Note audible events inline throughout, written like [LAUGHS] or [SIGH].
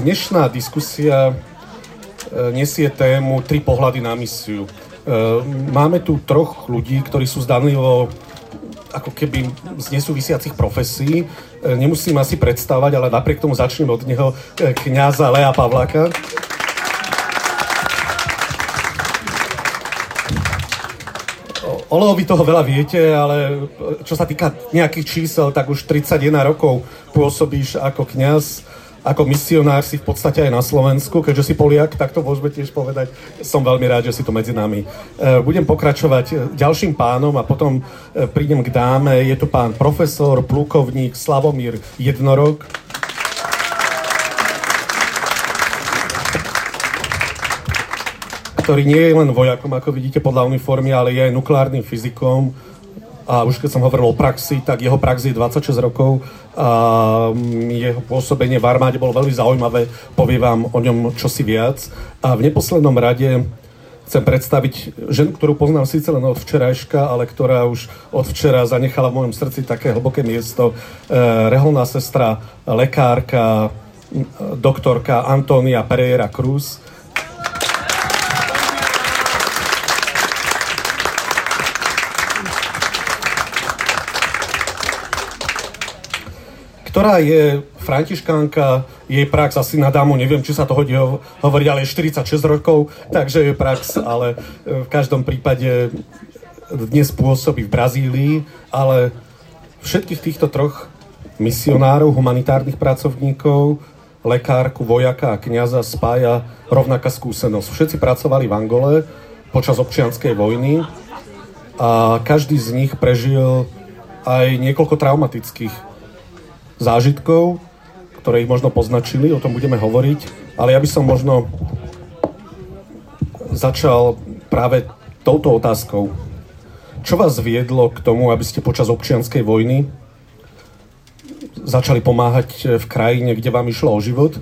Dnešná diskusia e, nesie tému Tri pohľady na misiu. E, máme tu troch ľudí, ktorí sú zdanlivo ako keby z nesúvisiacich profesí. E, nemusím asi predstavať, ale napriek tomu začnem od neho kniaza Lea Pavláka. O Leovi toho veľa viete, ale čo sa týka nejakých čísel, tak už 31 rokov pôsobíš ako kňaz ako misionár si v podstate aj na Slovensku, keďže si Poliak, tak to môžeme tiež povedať. Som veľmi rád, že si tu medzi nami. E, budem pokračovať e, ďalším pánom a potom e, prídem k dáme. Je tu pán profesor, plukovník Slavomír Jednorok. ktorý nie je len vojakom, ako vidíte podľa uniformy, ale je aj nukleárnym fyzikom, a už keď som hovoril o praxi, tak jeho prax je 26 rokov a mm, jeho pôsobenie v armáde bolo veľmi zaujímavé, poviem vám o ňom čosi viac. A v neposlednom rade chcem predstaviť ženu, ktorú poznám síce len od včerajška, ale ktorá už od včera zanechala v mojom srdci také hlboké miesto. E, reholná sestra, lekárka, doktorka Antonia Pereira Cruz, ktorá je františkánka, jej prax asi na dámu, neviem, či sa to hodí hovoriť, ale je 46 rokov, takže je prax, ale e, v každom prípade dnes pôsobí v Brazílii, ale všetkých týchto troch misionárov, humanitárnych pracovníkov, lekárku, vojaka a kniaza spája rovnaká skúsenosť. Všetci pracovali v Angole počas občianskej vojny a každý z nich prežil aj niekoľko traumatických zážitkov, ktoré ich možno poznačili, o tom budeme hovoriť, ale ja by som možno začal práve touto otázkou. Čo vás viedlo k tomu, aby ste počas občianskej vojny začali pomáhať v krajine, kde vám išlo o život,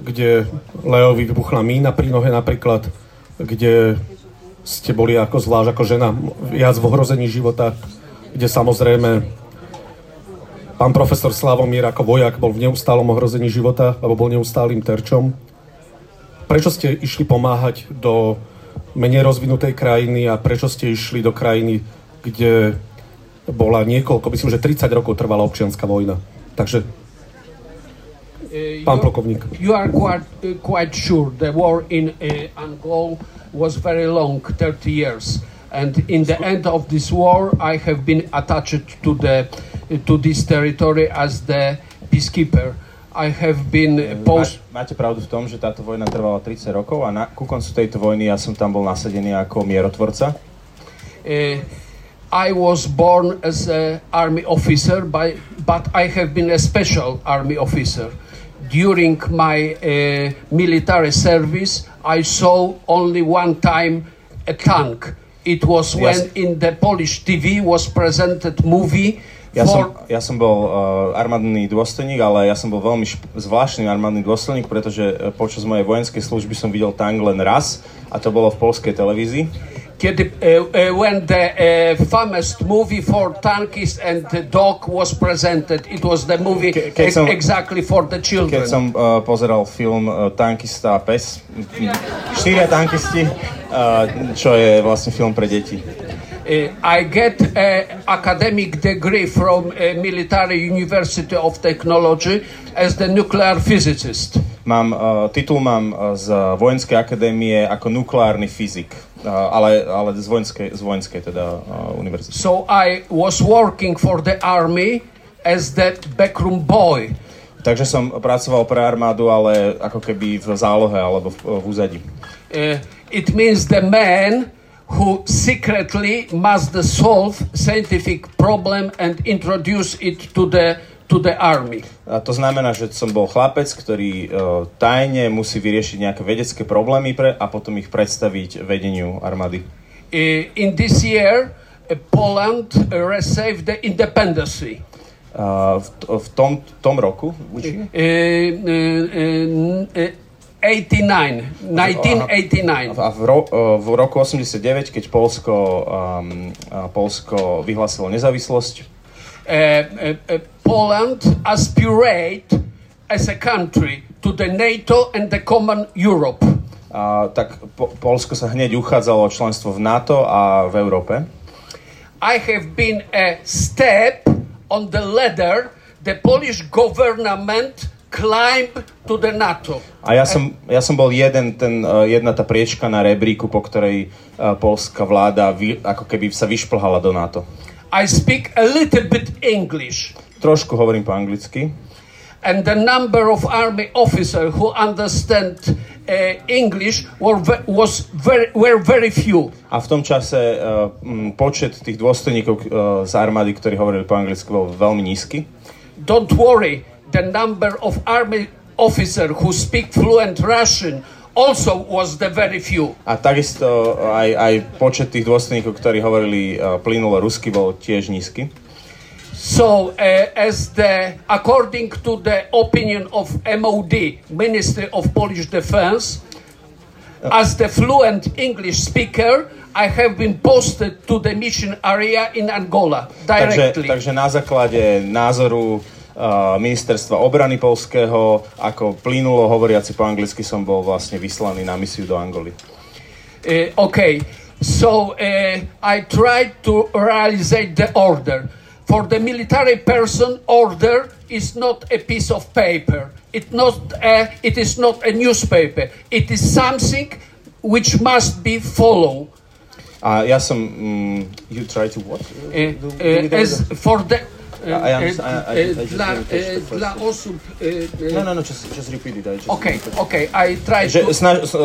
kde Leovi vybuchla mína pri nohe napríklad, kde ste boli ako zvlášť ako žena viac v ohrození života, kde samozrejme Pán profesor Slavomír ako vojak bol v neustálom ohrození života, alebo bol neustálým terčom. Prečo ste išli pomáhať do menej rozvinutej krajiny a prečo ste išli do krajiny, kde bola niekoľko, myslím, že 30 rokov trvala občianská vojna. Takže Pán plukovník. You are quite, quite sure the war in uh, Angol was very long, 30 years. And in the end of this war, I have been attached to the to this territory as the peacekeeper. I have been post... Máte pravdu v tom, že táto vojna trvala 30 rokov a na, ku koncu tejto vojny ja som tam bol nasadený ako mierotvorca. Uh, I was born as an army officer, by, but I have been a special army officer. During my uh, military service, I saw only one time a tank. It was when yes. in the Polish TV was presented movie ja som, ja som bol uh, armádny dôstojník, ale ja som bol veľmi šp- zvláštny armádny dôstojník, pretože uh, počas mojej vojenskej služby som videl tank len raz a to bolo v polskej televízii. Kiedy, uh, uh, when the uh, famous movie for tankies and the dog was presented, it was the movie Ke, keď som, exactly for the children. Keď som uh, pozeral film uh, Tankista a pes, štyria tankisti, uh, čo je vlastne film pre deti. Uh, I get an academic degree from a military university of technology as the nuclear physicist. Mám, uh, titul mám z vojenskej akadémie ako nukleárny fyzik, uh, ale, ale z vojenskej, z vojenskej teda uh, univerzity. So I was working for the army as that backroom boy. Takže som pracoval pre armádu, ale ako keby v zálohe alebo v, v úzadí. Uh, it means the man who secretly must solve scientific problem and introduce it to the to the army. A to znamená, že som bol chlapec, ktorý uh, tajne musí vyriešiť nejaké vedecké problémy pre, a potom ich predstaviť vedeniu armády. Uh, in this year, uh, Poland received the independence. Uh, v, v tom, tom roku? Uh, uh, uh, uh, 89, 1989. A v, ro, v roku 89, keď Polsko, um, Polsko vyhlásilo nezávislosť, uh, uh, uh, Poland aspirate as a country to the NATO and the common Europe. A, tak po, Polsko sa hneď uchádzalo o členstvo v NATO a v Európe. I have been a step on the ladder the Polish government climbed to the NATO. A ja som, ja som bol jeden, ten, uh, jedna tá priečka na rebríku, po ktorej uh, polská vláda vy, ako keby sa vyšplhala do NATO. I speak a little bit English. Trošku hovorím po anglicky. And the number of army officers who understand uh, English were, was very, were very few. A v tom čase uh, m, počet tých dôstojníkov uh, z armády, ktorí hovorili po anglicky, bol veľmi nízky. Don't worry, the number of army officers who speak fluent Russian also was the very few. A takisto aj, aj počet tých dôstojníkov, ktorí hovorili uh, plynulo rusky, bol tiež nízky. So, uh, as the according to the opinion of MOD, Ministry of Polish Defense, as the fluent English speaker, I have been posted to the mission area in Angola Takže, directly. takže na základe názoru uh, ministerstva obrany polského, ako plynulo hovoriaci po anglicky, som bol vlastne vyslaný na misiu do Angoly. Uh, okay, so uh, I tried to realize the order. For the military person, order is not a piece of paper. It not a, it is not a newspaper. It is something which must be followed. A ja som... Mm, you try to what? Uh, uh, as for the I understand. I- I- I just dla, didn't catch the uh, first dla one. osób. uh, No, uh, no, no, just, just repeat it. I just Okay, okay. I try Že to. snaž, uh,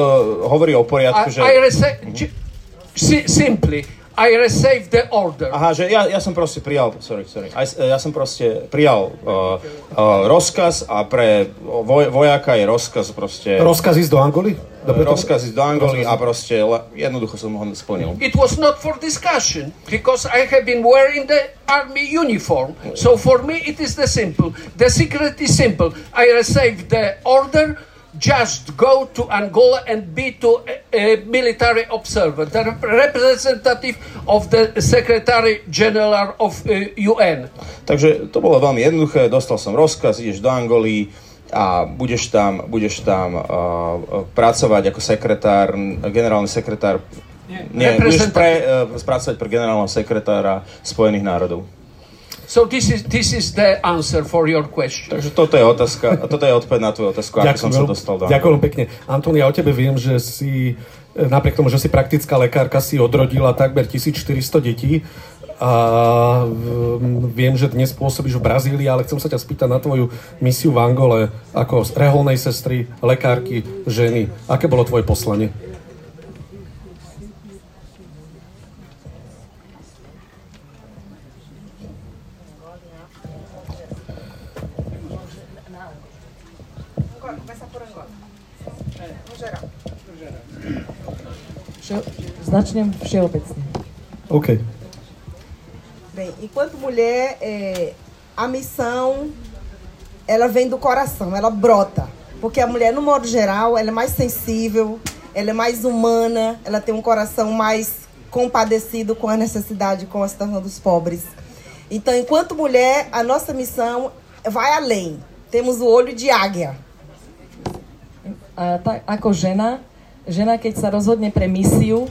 hovorí o poriadku, I, že... I rece- j- si- simply, I received the order. Aha, že ja, ja som proste prijal, sorry, sorry, Aj, ja som proste prijal uh, uh, rozkaz a pre voj, vojaka je rozkaz proste... Rozkaz ísť do Angoly? Rozkaz ísť do Angoly a proste le, jednoducho som ho splnil. It was not for discussion because I have been wearing the army uniform. So for me, it is the simple. The secret is simple. I received the order. Just go to Angola and be to a, a military observer, the rep- representative of the Secretary General of uh, UN. Takže to bolo veľmi jednoduché, dostal som rozkaz, ideš do Angoly a budeš tam, budeš tam uh, pracovať ako sekretár, generálny sekretár Nie, budeš pre, uh, spracovať pre generálneho sekretára Spojených národov. So this is, this is the answer for your question. Takže toto je otázka, a toto je odpoveď na tvoju otázku, ako som sa dostal do Ďakujem pekne. Antoni, ja o tebe viem, že si, e, napriek tomu, že si praktická lekárka, si odrodila takmer 1400 detí. A mm, viem, že dnes pôsobíš v Brazílii, ale chcem sa ťa spýtať na tvoju misiu v Angole ako reholnej sestry, lekárky, ženy. Aké bolo tvoje poslanie? Vše- Začnem všeobecne. OK. Bem, enquanto mulher, é, a missão ela vem do coração, ela brota. Porque a mulher, no modo geral, ela é mais sensível, ela é mais humana, ela tem um coração mais compadecido com a necessidade, com a situação dos pobres. Então, enquanto mulher, a nossa missão vai além. Temos o olho de águia. A tak, ako žena, keď sa rozhodne pre misiu,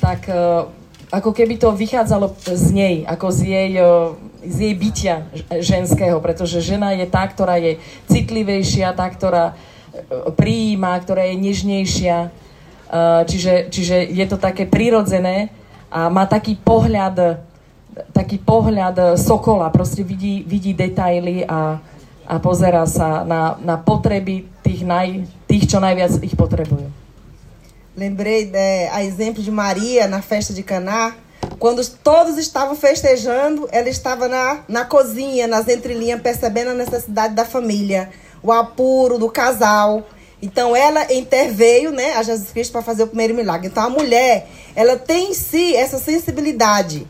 tak uh, ako keby to vychádzalo z nej, ako z jej, uh, z jej bytia ženského, pretože žena je tá, ktorá je citlivejšia, tá, ktorá uh, prijíma, ktorá je nežnejšia. Čiže, čiže je to také prirodzené a má taký pohľad, taký pohľad sokola, proste vidí, vidí detaily a, a pozera sa na, na potreby tých, naj, tých, čo najviac ich potrebujú. Lembrei é, a exemplo de Maria na festa de Caná. Quando todos estavam festejando, ela estava na, na cozinha, nas entrelinhas, percebendo a necessidade da família, o apuro do casal. Então ela interveio, né, a Jesus Cristo para fazer o primeiro milagre. Então a mulher, ela tem em si essa sensibilidade.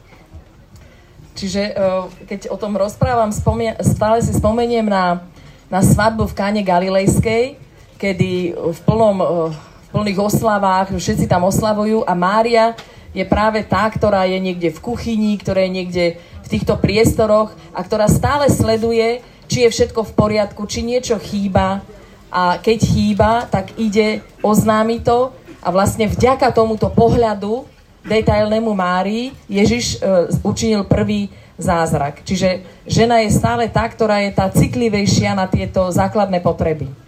Čiže uh, keď o tom rozprávam, spomie, stále si spomeniem na, na svadbu v Káne Galilejskej, kedy v, plnom, v plných oslavách všetci tam oslavujú a Mária je práve tá, ktorá je niekde v kuchyni, ktorá je niekde v týchto priestoroch a ktorá stále sleduje, či je všetko v poriadku, či niečo chýba a keď chýba, tak ide, oznámi to a vlastne vďaka tomuto pohľadu detailnému Márii Ježiš e, učinil prvý zázrak. Čiže žena je stále tá, ktorá je tá citlivejšia na tieto základné potreby.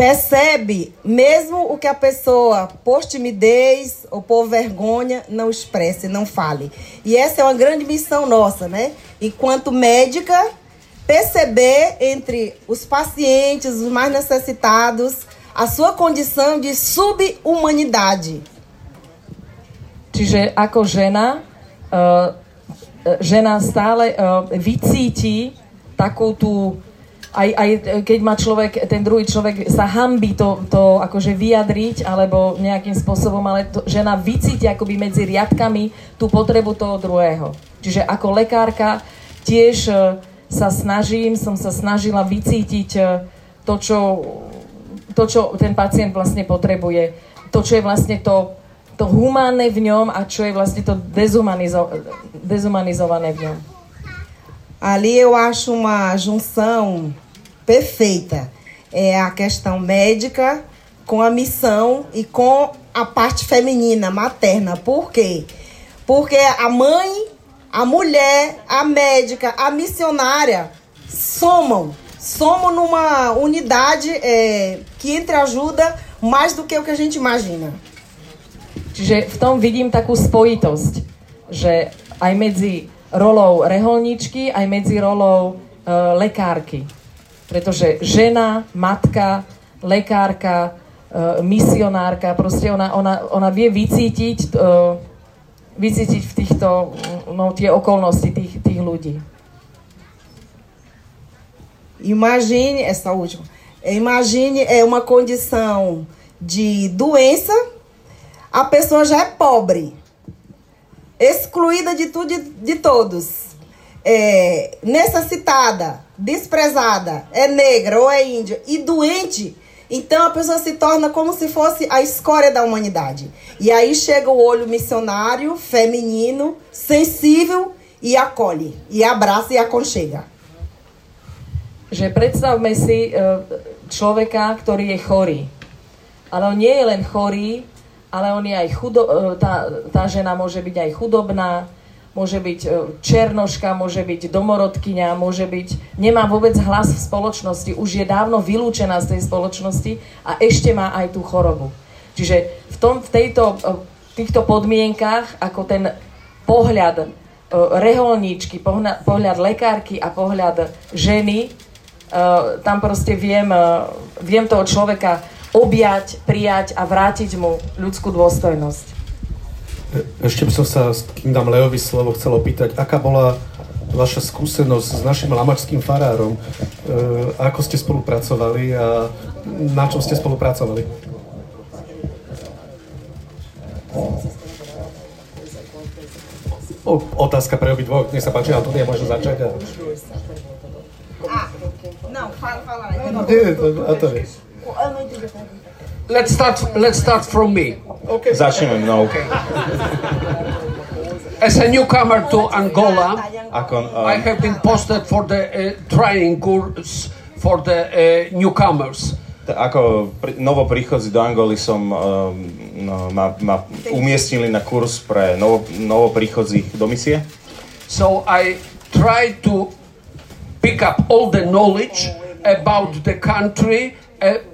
Percebe, mesmo o que a pessoa, por timidez ou por vergonha, não expresse, não fale. E essa é uma grande missão nossa, né? Enquanto médica, perceber entre os pacientes, os mais necessitados, a sua condição de subhumanidade. Čiže ako žena, uh, žena stále uh, vycíti takú tú aj, aj keď má človek, ten druhý človek sa hambí to, to akože vyjadriť alebo nejakým spôsobom, ale to, žena vycíti akoby medzi riadkami tú potrebu toho druhého. Čiže ako lekárka tiež e, sa snažím, som sa snažila vycítiť e, to, čo, to, čo ten pacient vlastne potrebuje. To, čo je vlastne to, to humánne v ňom a čo je vlastne to dezumanizo, dezumanizované v ňom. Ali eu acho uma junção perfeita. É a questão médica com a missão e com a parte feminina, materna. Por quê? Porque a mãe, a mulher, a médica, a missionária somam. Somam numa unidade é, que entreajuda mais do que o que a gente imagina. Tom vidím takú spojitosť, že aj medzi rolou reholničky aj medzi rolou e, lekárky. Pretože žena, matka, lekárka, e, misionárka, proste ona, ona, ona vie vycítiť, e, vycítiť v týchto, no, tie okolnosti tých, tých ľudí. Imagine, essa última, imagine é uma condição de doença, a pessoa já é pobre. Excluída de tudo de, de todos, é, necessitada, desprezada, é negra ou é índia e doente, então a pessoa se torna como se fosse a escória da humanidade. E aí chega o olho missionário, feminino, sensível e acolhe, e abraça e aconchega. Že predstavme si uh, človeka, ktorý je chorý. Ale on nie je len chorý, ale on je aj chudo, e, tá, tá žena môže byť aj chudobná, môže byť e, černoška, môže byť domorodkyňa, môže byť, nemá vôbec hlas v spoločnosti, už je dávno vylúčená z tej spoločnosti a ešte má aj tú chorobu. Čiže v, tom, v tejto, e, týchto podmienkach, ako ten pohľad reholníčky, pohľad, pohľad lekárky a pohľad ženy, tam proste viem, viem toho človeka objať, prijať a vrátiť mu ľudskú dôstojnosť. Ešte by som sa, kým dám Leovi slovo, chcel opýtať, aká bola vaša skúsenosť s našim lamačským farárom? E, ako ste spolupracovali a na čom ste spolupracovali? O, otázka pre obi dvoch. Nech sa páči, Antonia, môže začať. A... Ah, não, fala, fala. Nie, Antonia. Let's start. Let's start from me. Okay. Začneme mnou. Okay. As a newcomer to Angola, Ako, um, I have been posted for the uh, training course for the uh, newcomers. Ako pri, novo príchodzi do Angoly som um, no, ma, ma umiestnili na kurz pre novo, novo príchodzích do misie. So I try to pick up all the knowledge about the country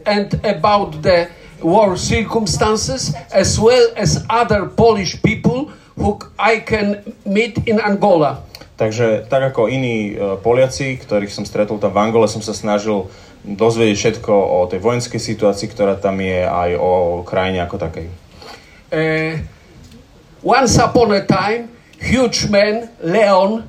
and about the war circumstances as well as other Polish people who I can meet in Angola. Takže tak ako iní uh, Poliaci, ktorých som stretol tam v Angole, som sa snažil dozvedieť všetko o tej vojenskej situácii, ktorá tam je, aj o krajine ako takej. Uh, once upon a time, huge man, Leon,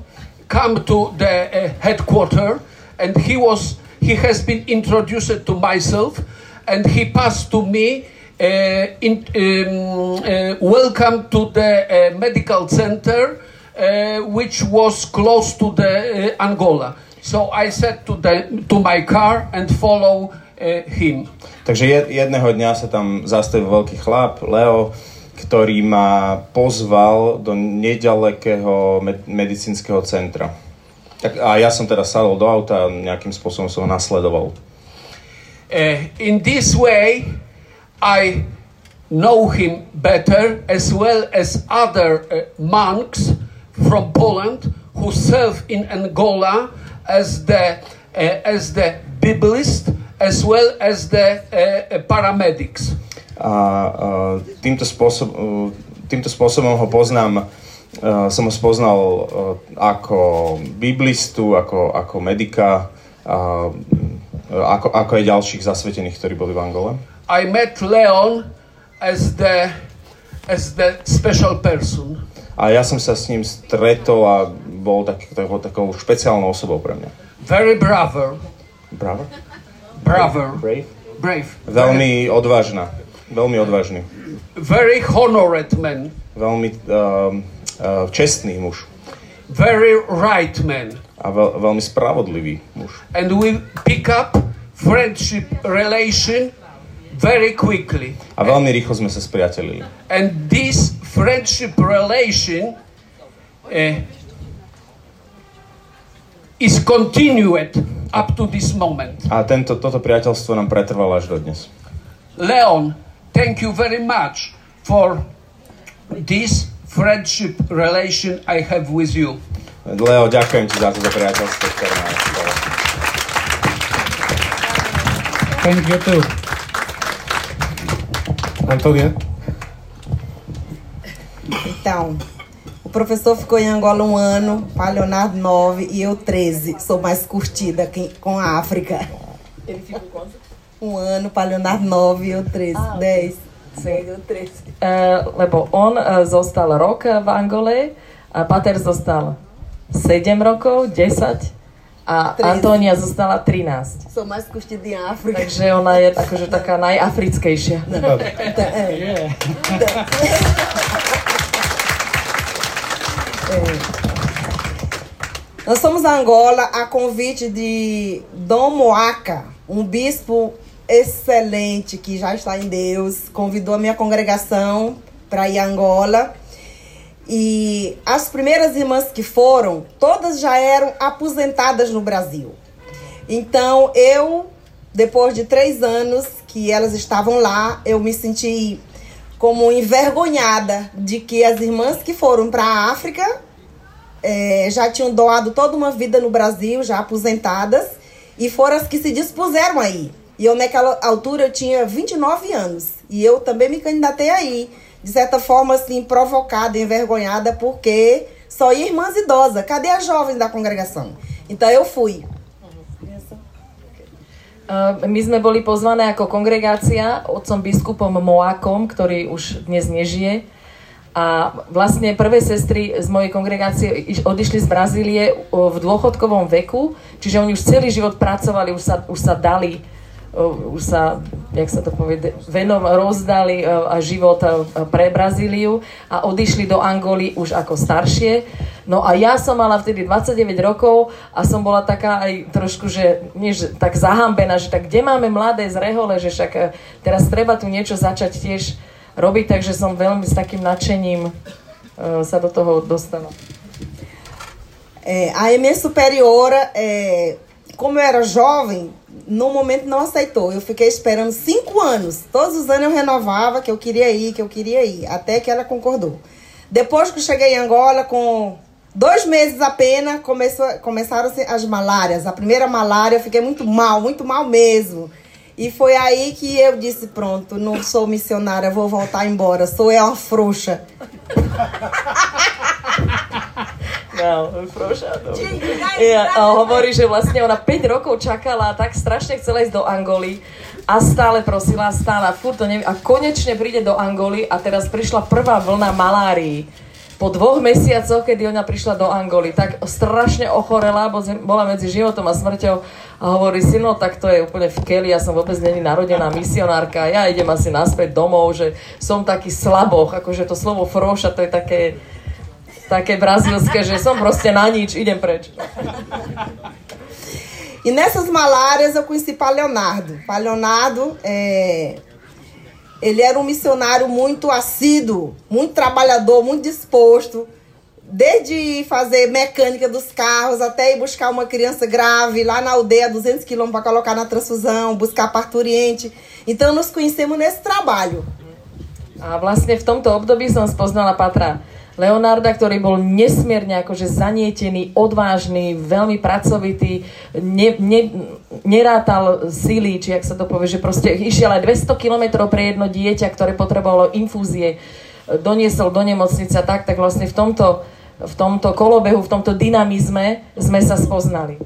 come to the uh, headquarter and he was he has been introduced to myself and he passed to me uh, in, um, uh, welcome to the uh, medical center uh, which was close to the uh, Angola. So I said to, the, to my car and follow uh, him. Takže jedného dňa sa tam zastavil veľký chlap, Leo, ktorý ma pozval do nedalekého med- medicínskeho centra. Tak a ja som teda sadol do auta a nejakým spôsobom som ho nasledoval. Uh, in this way, I know him better as well as other uh, monks from Poland who serve in Angola as the uh, as the biblist as well as the uh, paramedics. A uh, týmto, spôsob, týmto spôsobom ho poznám som ho spoznal uh, ako biblistu, ako, ako medika, uh, ako, ako aj ďalších zasvetených, ktorí boli v Angole. I met Leon as the, as the special person. A ja som sa s ním stretol a bol tak, tak, takou špeciálnou osobou pre mňa. Very braver. Braver? Braver. Brave? Brave. Veľmi odvážna. Veľmi odvážny. Very honored man. Veľmi um, uh, čestný muž. Very right man. A veľ, veľmi spravodlivý muž. And we pick up friendship relation very quickly. A veľmi rýchlo sme sa spriatelili. And this friendship relation uh, is continued up to this moment. A tento, toto priateľstvo nám pretrvalo až do dnes. Leon, thank you very much for this friendship relation I have with you. Leo, ďakujem ti za toto priateľstvo, ktoré spolu. Thank you too. Antônia? Então, o professor ficou em Angola um ano, Leonardo nove e eu 13. Sou mais curtida que- com a África. Ele ficou quanto? Um ano, Leonardo nove e eu 13. Ah, ok. 10. Uh, lebo on uh, zostal rok v Angole, a Pater zostal 7 rokov, 10 a Treze. Antónia zostala 13. Sou mais curtida em África. Takže ona je akože taká najafrickejšia. [LAUGHS] É. [LAUGHS] Nós fomos a Angola a convite de Dom Moaca, um bispo excelente que já está em Deus, convidou a minha congregação para ir a Angola. E as primeiras irmãs que foram, todas já eram aposentadas no Brasil. Então eu, depois de três anos que elas estavam lá, eu me senti como envergonhada de que as irmãs que foram para a África eh, já tinham doado toda uma vida no Brasil, já aposentadas, e foram as que se dispuseram aí. E eu, naquela altura, eu tinha 29 anos. E eu também me candidatei aí. De certa forma, assim, provocada, envergonhada, porque só ia irmãs idosas. Cadê as jovens da congregação? Então eu fui. Uh, my sme boli pozvané ako kongregácia otcom biskupom Moakom, ktorý už dnes nežije. A vlastne prvé sestry z mojej kongregácie iš- odišli z Brazílie v dôchodkovom veku, čiže oni už celý život pracovali, už sa, už sa dali, už sa, jak sa to povie, venom rozdali a život pre Brazíliu a odišli do Angoly už ako staršie. No a ja som mala vtedy 29 rokov a som bola taká aj trošku, že nie, že tak zahambená, že tak kde máme mladé z Rehole, že však eh, teraz treba tu niečo začať tiež robiť, takže som veľmi s takým nadšením eh, sa do toho dostala. É, a minha superiora, é, como eu era jovem, no momento não aceitou. Eu fiquei esperando cinco anos. Todos os anos eu renovava que eu queria ir, que eu queria ir, até que ela concordou. Depois que eu cheguei em Angola, com dois meses apenas, começou, começaram as malárias. A primeira malária eu fiquei muito mal, muito mal mesmo. E foi aí que eu disse: pronto, não sou missionária, vou voltar embora. Sou eu uma frouxa. [LAUGHS] No, froša, no. Ja, hovorí, že vlastne ona 5 rokov čakala a tak strašne chcela ísť do Angoly a stále prosila, stále a furt to nevie. A konečne príde do Angoly a teraz prišla prvá vlna malárii. Po dvoch mesiacoch, kedy ona prišla do Angoly, tak strašne ochorela, bola medzi životom a smrťou a hovorí si, no tak to je úplne v keli, ja som vôbec není narodená misionárka, ja idem asi naspäť domov, že som taký slaboch, akože to slovo froša, to je také, také brazilské, že som proste na nič, idem preč. E nessas malárias eu conheci Pai Leonardo. Pai Leonardo, é, ele era um missionário muito assíduo, muito trabalhador, muito disposto. desde fazer mecânica dos carros até ir buscar uma criança grave lá na aldeia, 200 quilômetros, para colocar na transfusão, buscar parturiente. Então, nos conhecemos nesse trabalho. A vlastne v tomto období som spoznala Patra Leonarda, ktorý bol nesmierne akože zanietený, odvážny, veľmi pracovitý, ne, ne, nerátal síly, či ak sa to povie, že proste išiel aj 200 km pre jedno dieťa, ktoré potrebovalo infúzie, doniesol do nemocnice a tak, tak vlastne v tomto, v tomto kolobehu, v tomto dynamizme sme sa spoznali.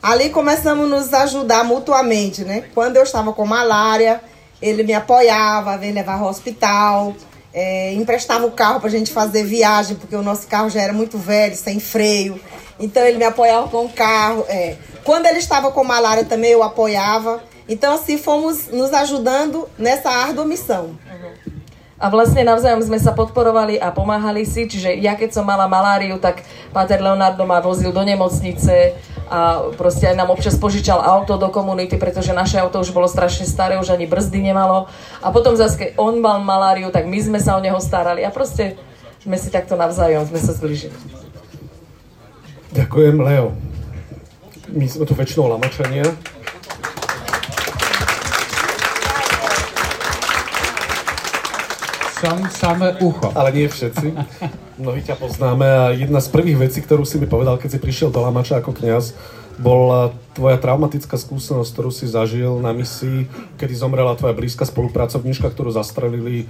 Ali começamos a nos ajudar mutuamente, né? Quando eu estava com malária, ele me apoiava, veio levar ao hospital, é, emprestava o carro para a gente fazer viagem, porque o nosso carro já era muito velho, sem freio. Então ele me apoiava com o carro. É. Quando ele estava com malária também eu apoiava. Então assim fomos nos ajudando nessa árdua missão. A vlastne navzájom sme sa podporovali a pomáhali si, čiže ja keď som mala maláriu, tak Páter Leonardo ma vozil do nemocnice a proste aj nám občas požičal auto do komunity, pretože naše auto už bolo strašne staré, už ani brzdy nemalo. A potom zase, keď on mal maláriu, tak my sme sa o neho starali a proste sme si takto navzájom, sme sa zbližili. Ďakujem, Leo. My sme tu väčšinou lamačania. Som samé ucho. Ale nie všetci. Mnohí ťa poznáme a jedna z prvých vecí, ktorú si mi povedal, keď si prišiel do Lamača ako kňaz, bola tvoja traumatická skúsenosť, ktorú si zažil na misii, kedy zomrela tvoja blízka spolupracovníčka, ktorú zastrelili e,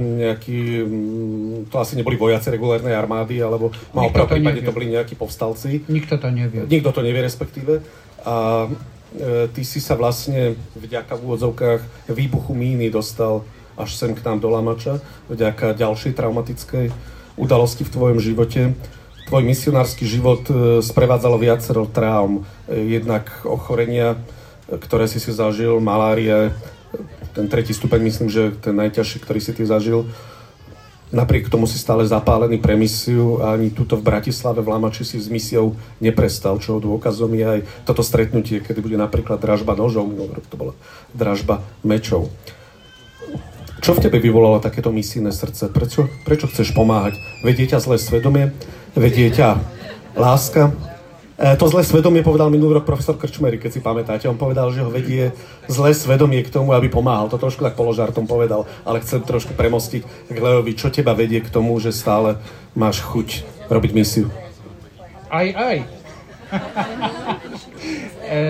nejakí, mm, to asi neboli vojaci regulárnej armády, alebo mal to, to boli nejakí povstalci. Nikto to nevie. Nikto to nevie respektíve. A e, ty si sa vlastne vďaka v úvodzovkách výbuchu míny dostal až sem k nám do Lamača, vďaka ďalšej traumatickej udalosti v tvojom živote. Tvoj misionársky život e, sprevádzalo viacero traum. E, jednak ochorenia, e, ktoré si si zažil, malária, ten tretí stupeň myslím, že ten najťažší, ktorý si ty zažil. Napriek tomu si stále zapálený pre misiu a ani tuto v Bratislave v Lamači si s misiou neprestal, čo dôkazom je aj toto stretnutie, kedy bude napríklad dražba nožov, minulý to bola dražba mečov. Čo v tebe vyvolalo takéto misijné srdce? Prečo, prečo chceš pomáhať? Vedie ťa zlé svedomie? Vedie ťa láska? E, to zlé svedomie povedal minulý rok profesor Krčmery, keď si pamätáte. On povedal, že ho vedie zlé svedomie k tomu, aby pomáhal. To trošku tak položartom povedal, ale chcem trošku premostiť k Leovi. Čo teba vedie k tomu, že stále máš chuť robiť misiu? Aj, aj. [LAUGHS] e,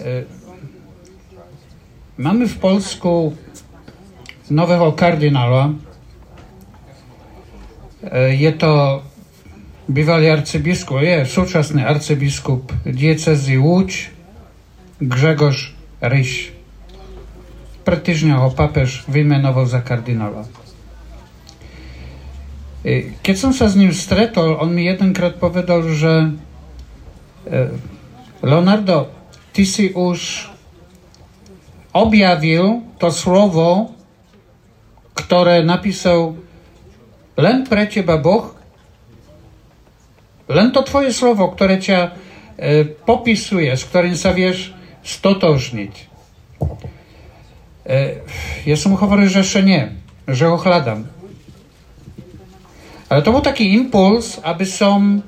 e, Mamy w Polsku nowego kardynała. E, je to bývalý arcybiskup, je súčasný arcybiskup diecezy Łódź, Grzegorz Ryś. Pred týždňom ho papež za kardinála. E, keď som sa s ním stretol, on mi jedenkrát povedal, že e, Leonardo, ty si už objavil to slovo, ktoré napísal len pre teba Boh, len to tvoje slovo, ktoré ťa e, popisuje, s ktorým sa vieš stotožniť. E, ja som mu hovoril, že ešte nie, že ho hľadám. Ale to bol taký impuls, aby som,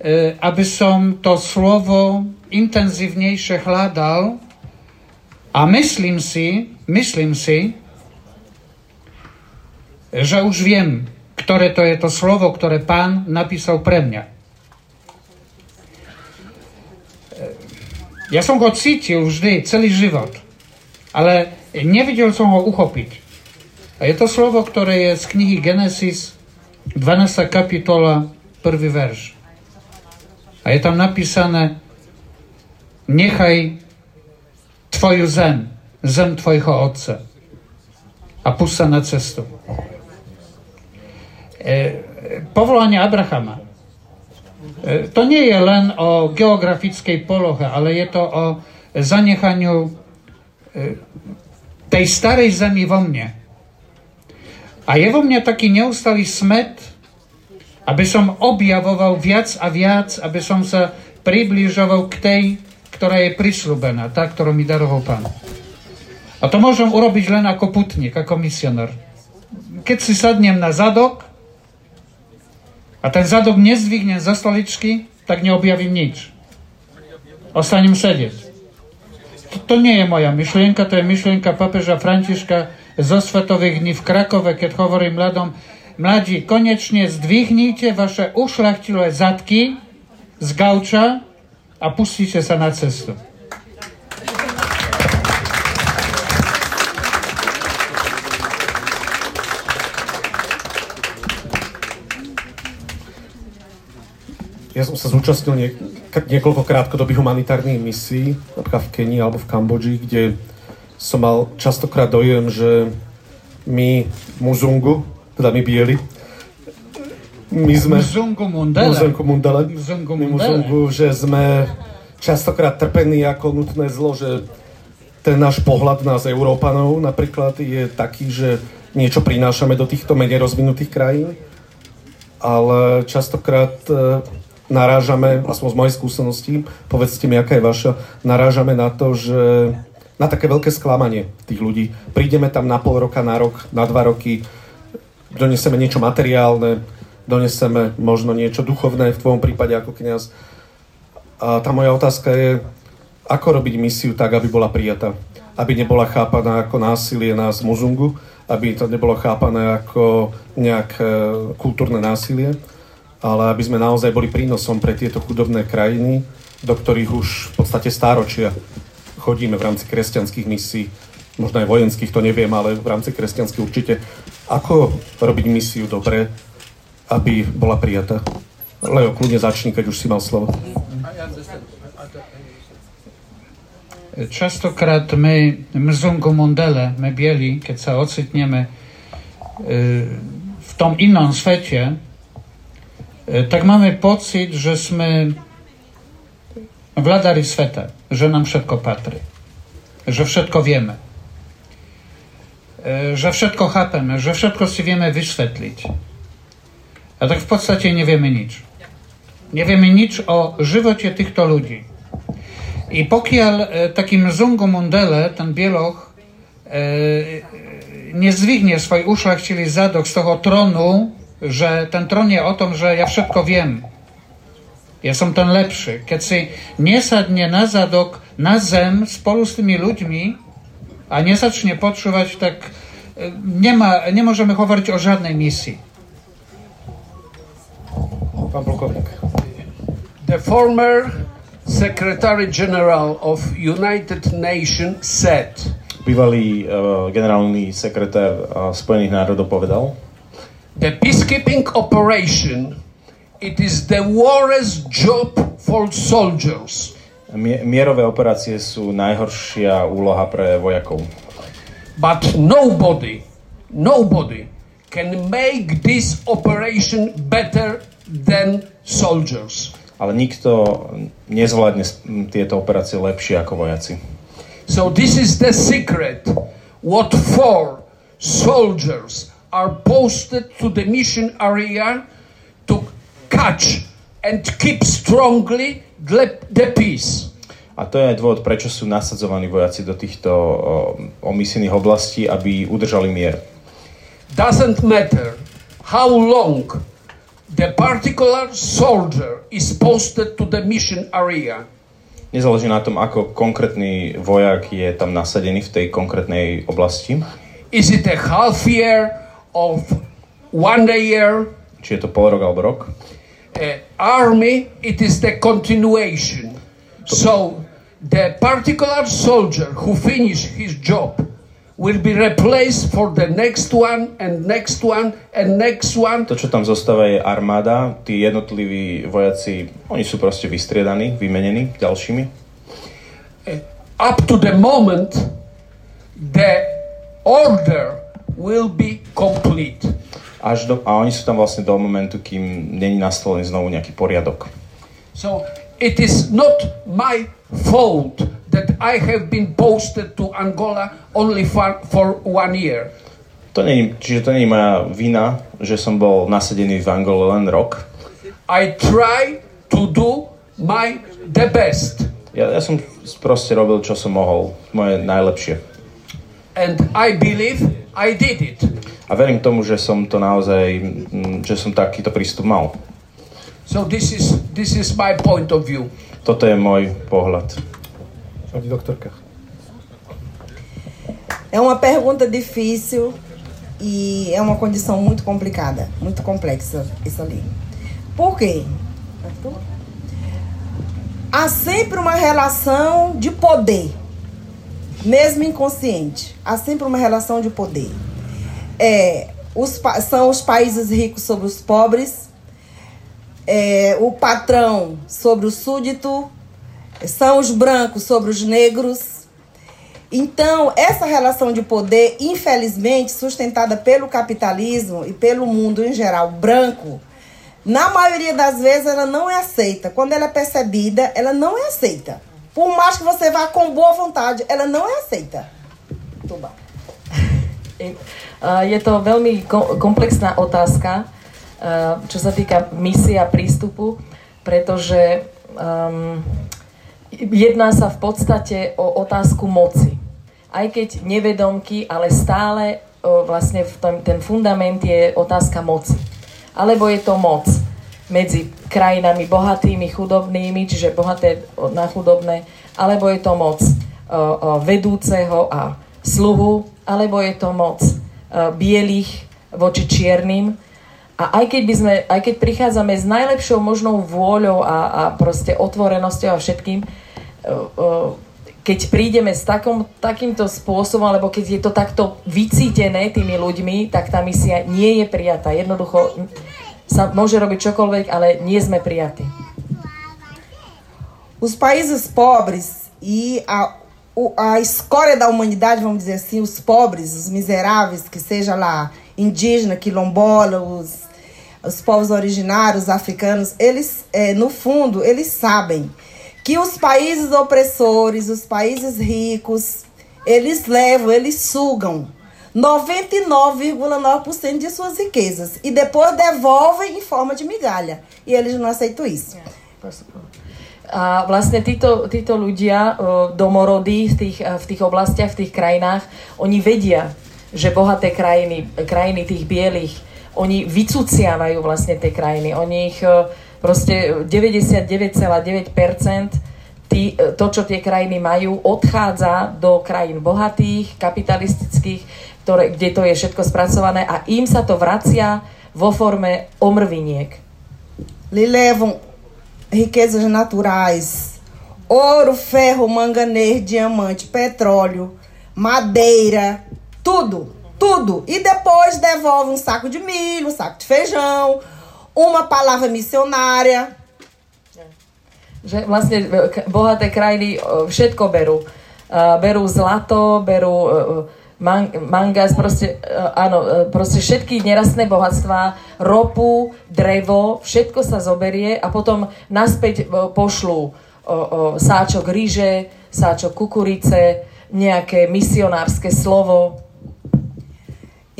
e, aby som to slovo intenzívnejšie hľadal, a myslím si, myslím si, že už viem, ktoré to je to slovo, ktoré pán napísal pre mňa. Ja som ho cítil vždy, celý život, ale nevidel som ho uchopiť. A je to slovo, ktoré je z knihy Genesis, 12. kapitola, prvý verš. A je tam napísané, nechaj Twoju zem, zem Twojego Ojca, a pusta na cestu. E, povolanie Abrahama. E, to nie je len o geografickej polohe, ale je to o zanechaniu e, tej starej zemi vo mne. A je vo mne taký neustály smet, aby som objavoval viac a viac, aby som sa približoval k tej ktorá je prislúbená, tá, ktorú mi daroval Pán. A to môžem urobiť len ako putník, ako misionár. keď si sadnem na zadok a ten zadok nezdvihnem za stoličky, tak neobjavím nič. Ostanem sedieť. To, to nie je moja myšlienka, to je myšlienka papeža Františka zo Svetových dní v Krakove, keď hovorí mladom, mladí, konečne zdvihnite vaše ušlachtilé zadky z gauča a pustíte sa na cestu. Ja som sa zúčastnil nie, niekoľko krátkodobých humanitárnych misií, napríklad v Kenii alebo v Kambodži, kde som mal častokrát dojem, že my muzungu, teda my bieli, my sme... Muzungu mundele. Muzungu, že sme častokrát trpení ako nutné zlo, že ten náš pohľad nás Európanov napríklad je taký, že niečo prinášame do týchto menej rozvinutých krajín, ale častokrát e, narážame, aspoň z mojej skúsenosti, povedzte mi, aká je vaša, narážame na to, že na také veľké sklamanie tých ľudí. Prídeme tam na pol roka, na rok, na dva roky, doneseme niečo materiálne, doneseme možno niečo duchovné, v tvojom prípade ako kniaz. A tá moja otázka je, ako robiť misiu tak, aby bola prijatá? Aby nebola chápaná ako násilie nás muzungu, aby to nebolo chápané ako nejaké kultúrne násilie, ale aby sme naozaj boli prínosom pre tieto chudobné krajiny, do ktorých už v podstate stáročia chodíme v rámci kresťanských misií, možno aj vojenských, to neviem, ale v rámci kresťanských určite. Ako robiť misiu dobre, aby bola prijatá? Leo, kľudne začni, keď už si mal slovo. Častokrát my mzungu mundele, my bieli, keď sa ocitneme y, w tom innym świecie, y, tak mamy pocit, że sme wladari sveta, że nam wszystko patrzy, że wszystko wiemy, że wszystko chápeme, że wszystko si wiemy wyświetlić. A tak w podstawie nie wiemy nic. Nie wiemy nic o żywocie tychto ludzi. I pokiaľ e, takým zungu mundele, ten bieloch, e, nie zdvihne svoj ušľachtilý zadok z toho tronu, že ten tron je o tom, že ja všetko viem. Ja som ten lepší. Keď si nesadne na zadok, na zem spolu s tými ľuďmi a nezačne počúvať, tak e, nema, nemôžeme hovoriť o žiadnej misii. Pán plukovník. The former Secretary General of United Nations said, Bývalý uh, generálny sekretár uh, Spojených národov povedal, the peacekeeping operation it is the worst job for soldiers. "Mie- mierové operácie sú najhoršia úloha pre vojakov. But nobody, nobody can make this operation better than soldiers. Ale nikto nezvládne tieto operácie lepšie ako vojaci. So this is the secret. What for soldiers are posted to the mission area to catch and keep strongly the, peace. A to je aj dôvod, prečo sú nasadzovaní vojaci do týchto o, omisijných oblastí, aby udržali mier. Doesn't matter how long the particular soldier is posted to the mission area. Nezáleží na tom, ako konkrétny vojak je tam nasadený v tej konkrétnej oblasti. Is it a half year of one year? Či je to pol rok alebo rok. uh, army, it is the continuation. So the particular soldier who finish his job will be replaced for the next one and next one and next one. To, čo tam zostáva, je armáda. Tí jednotliví vojaci, oni sú proste vystriedaní, vymenení ďalšími. Up to the moment the order will be complete. Až do, a oni sú tam vlastne do momentu, kým není nastolený znovu nejaký poriadok. So it is not my fault that I have been posted to Angola only for, for one year. To není, čiže to je moja vina, že som bol nasadený v Angole len rok. I try to do my the best. Ja, ja som proste robil, čo som mohol, moje najlepšie. And I believe I did it. a verím tomu, že som to naozaj, že som takýto prístup mal. So this is, this is my point of view. Toto je môj pohľad. Pani doktorka. É uma pergunta difícil e é uma condição muito complicada, muito complexa isso ali. Por quê? Há sempre uma relação de poder, mesmo inconsciente. Há sempre uma relação de poder. É, os, são os países ricos sobre os pobres, é, o patrão sobre o súdito, são os brancos sobre os negros. Então, essa relação de poder, infelizmente, sustentada pelo capitalismo e pelo mundo em geral branco, na maioria das vezes ela não é aceita. Quando ela é percebida, ela não é aceita. Por mais que você vá com boa vontade, ela não é aceita. Tuba. Je to veľmi komplexná otázka, čo sa týka misie a prístupu, pretože um, jedná sa v podstate o otázku moci. Aj keď nevedomky, ale stále o, vlastne v tom, ten fundament je otázka moci. Alebo je to moc medzi krajinami bohatými, chudobnými, čiže bohaté na chudobné, alebo je to moc o, o, vedúceho a sluhu, alebo je to moc bielých voči čiernym, a aj keď, by sme, aj keď prichádzame s najlepšou možnou vôľou a, a proste otvorenosťou a všetkým, keď prídeme s takom, takýmto spôsobom, alebo keď je to takto vycítené tými ľuďmi, tak tá misia nie je prijatá. Jednoducho sa môže robiť čokoľvek, ale nie sme prijatí. Os países pobres e a, a escória da humanidade, vamos dizer assim, os pobres, os miseráveis, que seja lá indígena, quilombola, os os povos originários africanos, eles, é, no fundo, eles sabem que os países opressores, os países ricos, eles levam, eles sugam 99,9% de suas riquezas e depois devolvem em forma de migalha. E eles não aceitam isso. A vlastne títo, títo ľudia, domorodí v tých, v tých oblastiach, v tých krajinách, oni vedia, že bohaté krajiny, krajiny tých bielých oni vycuciavajú vlastne tie krajiny. Oni ich e, proste 99,9% tí, e, to, čo tie krajiny majú, odchádza do krajín bohatých, kapitalistických, ktoré, kde to je všetko spracované a im sa to vracia vo forme omrviniek. Lhe levam riquezas naturais, ouro, ferro, manganês, diamante, petróleo, madeira, tudo. Tudo. E depois devolve um saco de milho, um saco de feijão, uma palavra missionária. Že vlastne bohaté krajiny všetko berú. berú zlato, berú man, mangas, proste, áno, proste všetky nerastné bohatstva, ropu, drevo, všetko sa zoberie a potom naspäť pošlú sáčok ríže, sáčok kukurice, nejaké misionárske slovo.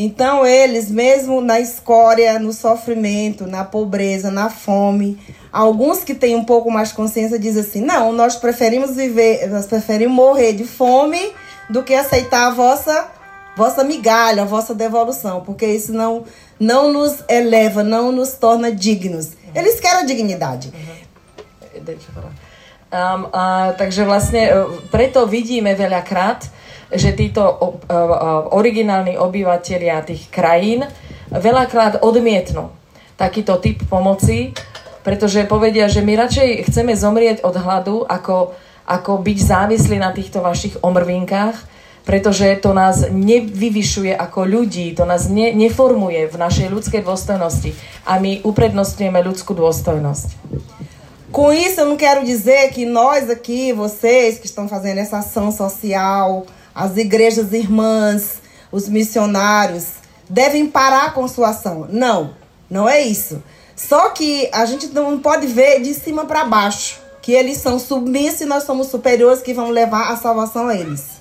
Então, eles, mesmo na escória, no sofrimento, na pobreza, na fome, alguns que têm um pouco mais consciência dizem assim: não, nós preferimos viver, nós preferimos morrer de fome do que aceitar a vossa, vossa migalha, a vossa devolução, porque isso não, não nos eleva, não nos torna dignos. Eles querem a dignidade. Um, uh, takže vlastne preto vidíme veľakrát, že títo originálni obyvateľia tých krajín veľakrát odmietnú takýto typ pomoci, pretože povedia, že my radšej chceme zomrieť od hladu, ako, ako byť závislí na týchto vašich omrvinkách, pretože to nás nevyvyšuje ako ľudí, to nás ne, neformuje v našej ľudskej dôstojnosti a my uprednostňujeme ľudskú dôstojnosť. Com isso, eu não quero dizer que nós aqui, vocês que estão fazendo essa ação social, as igrejas irmãs, os missionários, devem parar com sua ação. Não, não é isso. Só que a gente não pode ver de cima para baixo, que eles são submissos e nós somos superiores que vão levar a salvação a eles.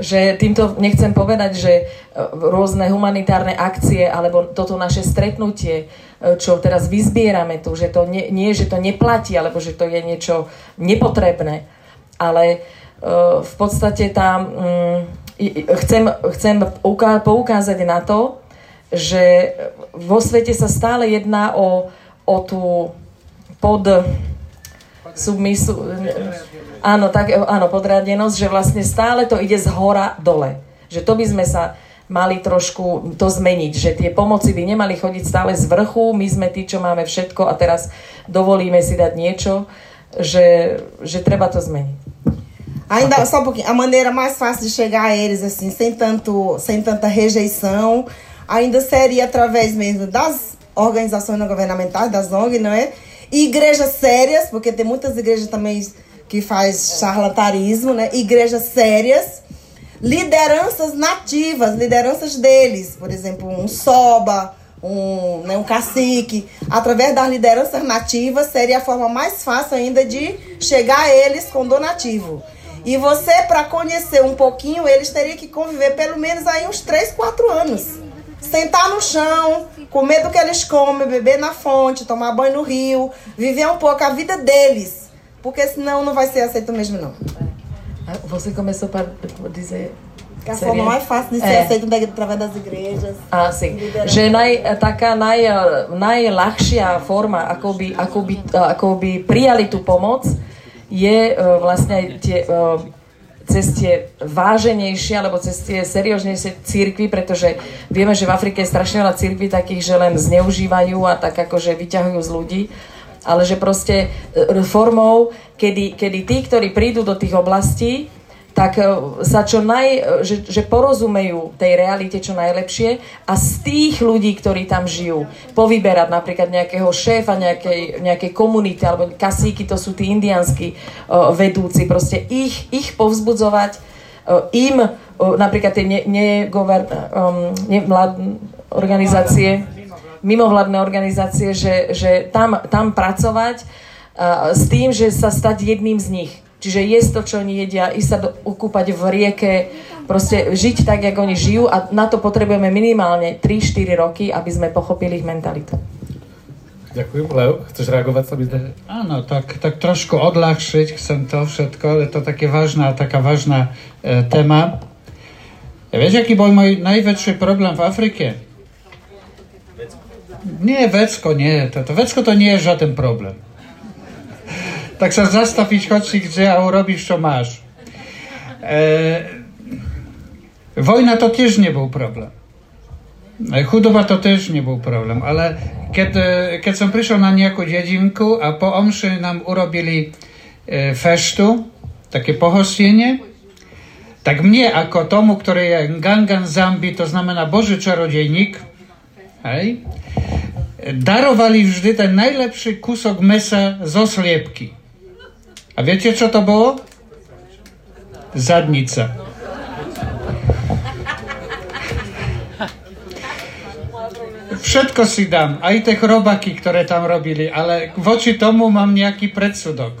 že týmto nechcem povedať, že e, rôzne humanitárne akcie alebo toto naše stretnutie, e, čo teraz vyzbierame tu, že to nie, nie že to neplatí, alebo že to je niečo nepotrebné, ale uh, v podstate tá, mm, chcem, chcem poukázať na to, že vo svete sa stále jedná o, o tú pod submisu, áno, tak, áno, podradenosť, že vlastne stále to ide z hora dole. Že to by sme sa mali trošku to zmeniť, že tie pomoci by nemali chodiť stále z vrchu, my sme tí, čo máme všetko a teraz dovolíme si dať niečo, že, že treba to zmeniť. Ainda, só um pouquinho, a maneira mais fácil de chegar a eles, assim, sem, tanto, sem tanta rejeição, ainda seria através mesmo das organizações não governamentais, das ONG, não é? E igrejas sérias, porque tem muitas igrejas também que faz charlatanismo, né? Igrejas sérias, lideranças nativas, lideranças deles, por exemplo, um soba, um, né, um cacique, através das lideranças nativas, seria a forma mais fácil ainda de chegar a eles com donativo. E você, para conhecer um pouquinho, eles teriam que conviver pelo menos aí uns 3, 4 anos. Sentar no chão, comer do que eles comem, beber na fonte, tomar banho no rio, viver um pouco a vida deles. Porque senão não vai ser aceito mesmo, não. Você começou para dizer que a forma mais fácil de ser é. aceito através das igrejas. Ah, sim. Naj, taká naj, najľahšia forma, ako by, ako, by, ako by prijali tú pomoc, je uh, vlastne aj tie, uh, cez váženejšie alebo cez tie serióznejšie církvy, pretože vieme, že v Afrike je strašne veľa církví takých, že len zneužívajú a tak akože vyťahujú z ľudí ale že proste formou, kedy, kedy tí, ktorí prídu do tých oblastí, tak e, sa čo naj, e, že, že porozumejú tej realite čo najlepšie a z tých ľudí, ktorí tam žijú, povyberať napríklad nejakého šéfa nejakej, nejakej komunity alebo kasíky, to sú tí indianskí uh, vedúci, proste ich, ich povzbudzovať, uh, im uh, napríklad tie ne, ne, um, ne, organizácie, mimovládne organizácie, že, že tam, tam pracovať s tým, že sa stať jedným z nich Čiže jesť to, čo oni jedia, ísť sa do, ukúpať v rieke, proste žiť tak, ako oni žijú a na to potrebujeme minimálne 3-4 roky, aby sme pochopili ich mentalitu. Ďakujem. Leo, chceš reagovať sa zdá? Áno, tak, tak trošku odľahčiť chcem to všetko, je to také vážna, taká vážna e, téma. Vieš, aký bol môj najväčší problém v Afrike? Nie, vecko, nie. Toto, vecko to nie je žiaden problém tak sa zastaviť, choď si kde a urobíš, čo máš. E, wojna to tiež nebol problém. E, chudoba to też nie był problem, ale kiedy, kiedy som prišiel na nejakú dedinku a po omši nám urobili e, feštu, také pohostenie, tak mne ako tomu, ktorý je Gangan Zambi, to znamená Boży Czarodziejnik, hej, darowali vždy ten najlepszy kusok mesa zo sliepki. A viete, čo to bolo? Zadnica. Všetko si dám, aj tie chrobaky, ktoré tam robili, ale voči tomu mám nejaký predsudok.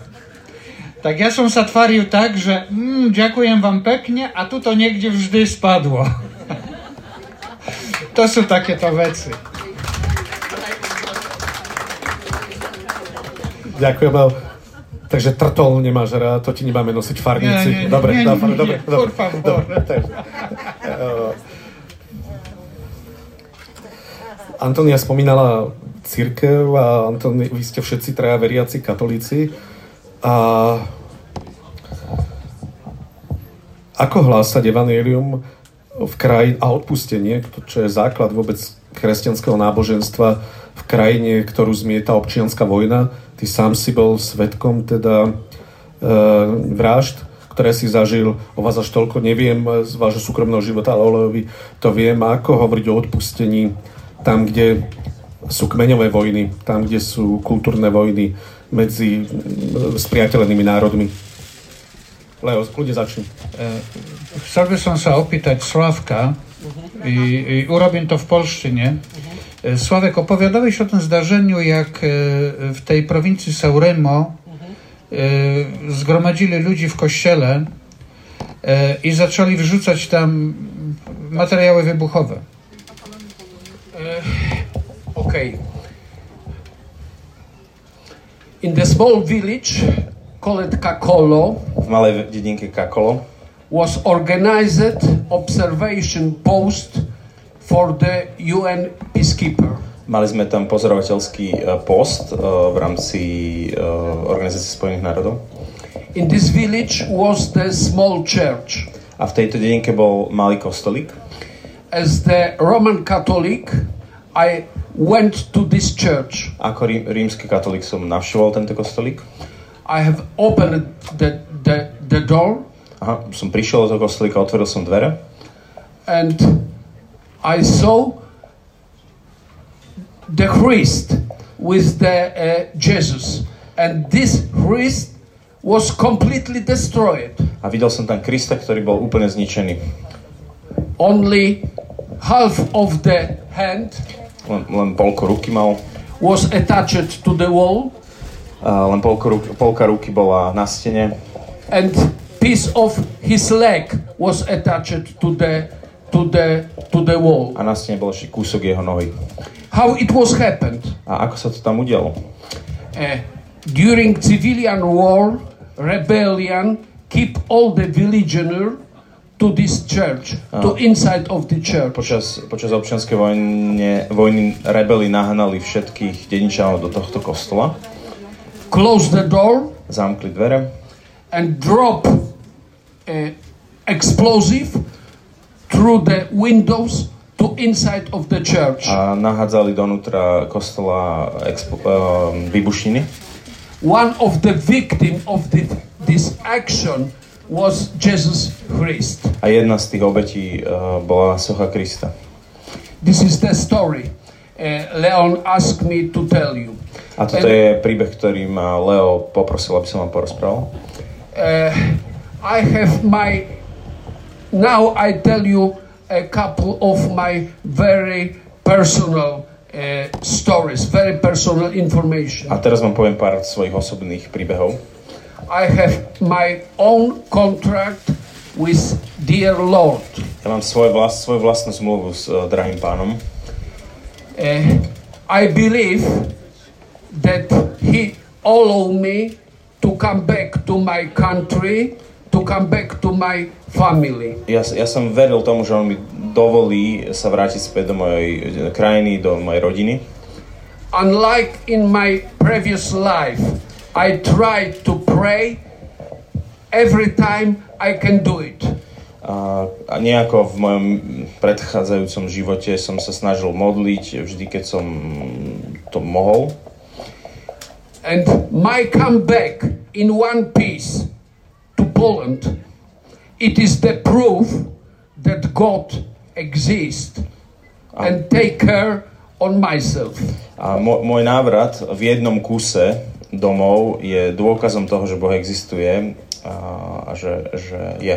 Tak ja som sa tvaril tak, že mm, ďakujem vám pekne a tuto niekde vždy spadlo. to sú takéto veci. Ďakujem. Takže trtol nemáš rád, to ti nemáme nosiť farníci. Nie, nie, dobre, nie, dobre, nie, dobre, dobre, dobre, dobre, dobre. Antonia spomínala církev a Antoni, vy ste všetci traja veriaci katolíci. A ako hlásať evanelium v kraj a odpustenie, čo je základ vôbec kresťanského náboženstva v krajine, ktorú zmieta občianská vojna, Ty sám si bol svetkom teda e, vražd, ktoré si zažil. O vás až toľko neviem z vášho súkromného života, ale Olejovi to viem. Ako hovoriť o odpustení tam, kde sú kmeňové vojny, tam, kde sú kultúrne vojny medzi e, spriateľenými národmi. Leo, kľudne začni. E, chcel by som sa opýtať Slavka, i, i urobím to w polszczynie. E, Sławek, opowiadałeś o tym zdarzeniu, jak e, w tej prowincji Sauremo e, zgromadzili ludzi w kościele i zaczęli wrzucać tam materiały wybuchowe. Okay. In the small village called Kakolo. W małej dedinke Kakolo. was organized observation post for the UN peacekeeper. Mali sme tam pozorovateľský uh, post uh, v rámci uh, Organizácie spojených národov. In this village was the small church. A v tejto dedinke bol malý kostolík. As the Roman Catholic, I went to this church. Ako rí, rímsky katolík som navštevoval tento kostolík. I have opened the, the, the door. Aha, som prišiel do kostolíka, otvoril som dvere. And I saw the Christ with the uh, Jesus. And this Christ was completely destroyed. A videl som tam Krista, ktorý bol úplne zničený. Only half of the hand Len, len polko ruky mal. was attached to the wall A len polko ruky, polka ruky bola na stene. and piece of his leg was attached to the to the to the wall. A na stene bol ešte kúsok jeho nohy. How it was happened? A ako sa to tam udialo? Uh, during civilian war, rebellion keep all the villager to this church, to inside of the church. Počas, počas občianskej vojne, vojny rebeli nahnali všetkých dedinčanov do tohto kostola, Close the door zamkli dvere and drop uh, explosive through the windows to inside of the church. a nahádzali donútra kostola expo, um, výbušniny. One of the victim of the, this action was Jesus Christ. A jedna z tých obetí uh, bola socha Krista. This is the story uh, Leon asked me to tell you. A toto je príbeh, ktorý ma Leo poprosil, aby som vám porozprával. Uh, I have my. Now I tell you a couple of my very personal uh, stories, very personal information. A teraz vám poviem pár svojich osobných príbehov. I have my own contract with dear Lord. Ja mám svoj vlast, svoju vlastnú zmluvu s uh, drahým pánom. Uh, I believe that He allowed me to come back to my country, to come back to my family. Ja, ja som veril tomu, že on mi dovolí sa vrátiť späť do mojej e, krajiny, do mojej rodiny. Unlike in my previous life, I try to pray every time I can do it. A, a nejako v mojom predchádzajúcom živote som sa snažil modliť vždy, keď som to mohol. And my comeback in one piece Poland, it is the proof that God exists and take care on myself. A môj návrat v jednom kuse domov je dôkazom toho, že Boh existuje a že, že je.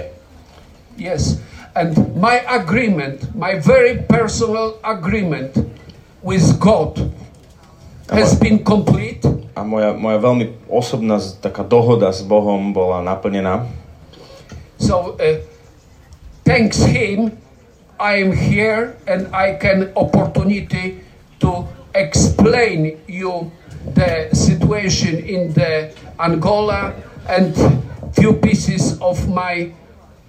Yes. And my agreement, my very personal agreement with God has been complete. A moja, moja veľmi osobná taká dohoda s Bohom bola naplnená. So uh, thanks him, I am here and I can opportunity to explain you the situation in the Angola and few pieces of my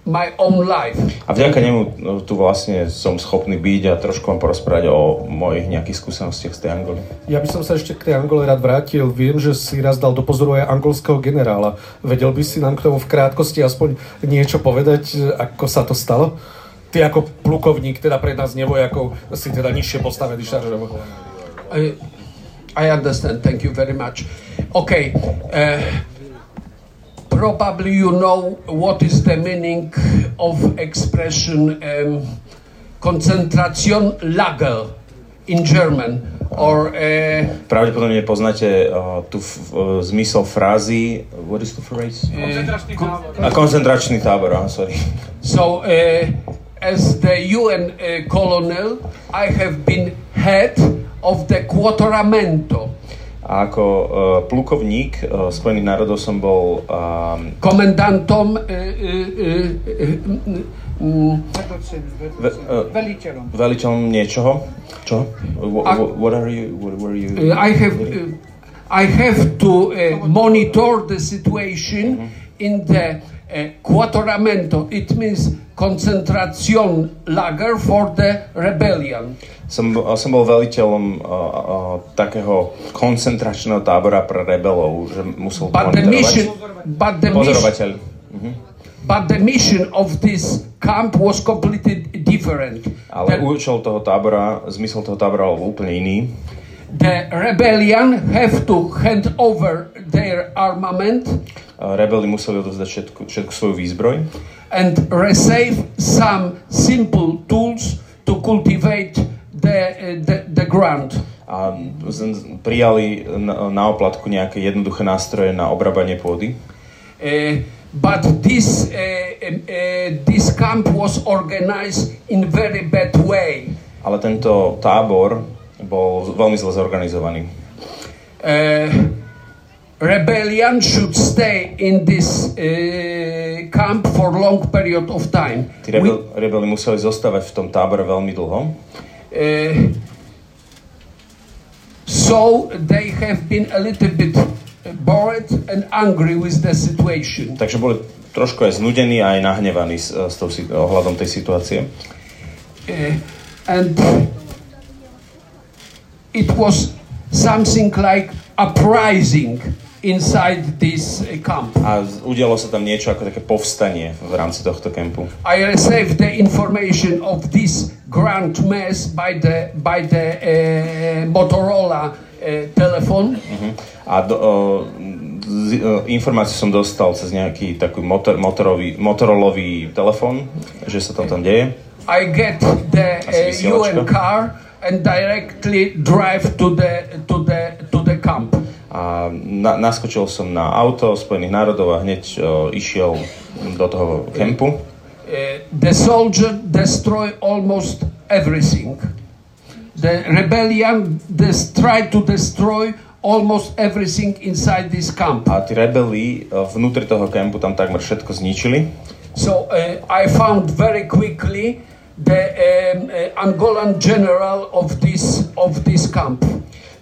my own life. A vďaka nemu no, tu vlastne som schopný byť a trošku vám porozprávať o mojich nejakých skúsenostiach z tej Angoly. Ja by som sa ešte k tej Angole rád vrátil. Viem, že si raz dal do pozoru aj angolského generála. Vedel by si nám k tomu v krátkosti aspoň niečo povedať, ako sa to stalo? Ty ako plukovník, teda pre nás nevojakov, si teda nižšie postavený šaržovo. I, I understand. Thank you very much. Okay. Uh, probably you know what is the meaning of expression um, concentration lager in German or uh, Pravdepodobne poznáte uh, tu f- uh, zmysel frázy, what is the phrase? A koncentračný tábor, áno, sorry. so uh, as the UN uh, colonel I have been head of the Quaterramento A ako uh, plukovník uh, Spojených národov som bol um, komendantom uh, ve, Veliteľom. veliteľom niečoho. Čo? Wh- A- wh- what are you, what were you? I have I have to monitor the situation in the uh, Quattoramento. It means concentration lager for the rebellion. Som, som bol veliteľom uh, uh, takého koncentračného tábora pre rebelov, že musel But the mission, but the pozorovateľ. mission, but the mission of this camp was completely different. Ale The- účel toho tábora, zmysel toho tábora bol úplne iný. The rebellion have to hand over their armament rebeli museli odovzdať všetku, všetku svoju výzbroj and receive some simple tools to cultivate the, the, the ground. a prijali na, na oplatku nejaké jednoduché nástroje na obrábanie pôdy. Uh, but this, uh, uh, this camp was organized in very bad way. Ale tento tábor bol veľmi zle zorganizovaný. Uh, rebellion should stay in this uh, camp for long period of time. Tí rebel, rebeli museli zostávať v tom tábore veľmi dlho. Uh, so they have been a little bit bored and angry with the situation. Takže boli trošku aj znudení a aj nahnevaní s, s tou, ohľadom tej situácie. Uh, and it was something like uprising inside this uh, camp. A udialo sa tam niečo ako také povstanie v rámci tohto kempu. I received the information of this grand mess by the by the uh, Motorola uh, telephone. Mhm. A do, o, z, o, informáciu som dostal cez nejaký taký motor, motorový, motorolový telefón, že sa tam tam deje. I get the uh. UN car and directly drive to the to the to the camp. A na, naskočil som na auto Spojených národov a hneď o, išiel do toho kempu. Uh, the soldier destroy almost everything. The rebellion des- tried to destroy almost everything inside this camp. A tí rebeli o, vnútri toho kempu tam takmer všetko zničili. So uh, I found very quickly the um, uh, Angolan general of this of this camp.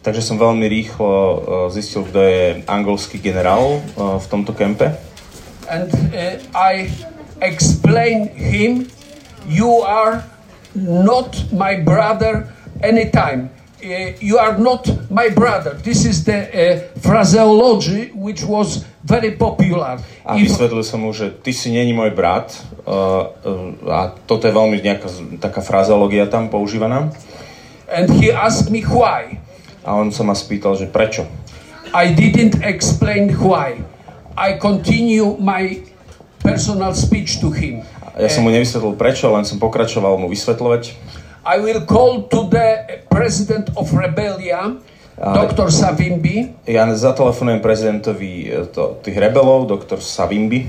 Takže som veľmi rýchlo o, zistil, kto je angolský generál o, v tomto kempe. and uh, I explain him, you are not my brother anytime. Uh, you are not my brother. This is the uh, phraseology which was very popular. A vysvetlil som mu, že ty si není môj brat uh, a toto je veľmi nejaká taká frazeológia tam používaná. and he asked me why. A on sa ma spýtal, že prečo. I didn't explain why. I continue my personal speech to him. Ja som mu nevysvetlil prečo, len som pokračoval mu vysvetľovať. I will call to the president of Rebellia, Dr. Savimbi, Ja zatelefonujem prezidentovi e, to, tých rebelov, doktor Savimbi,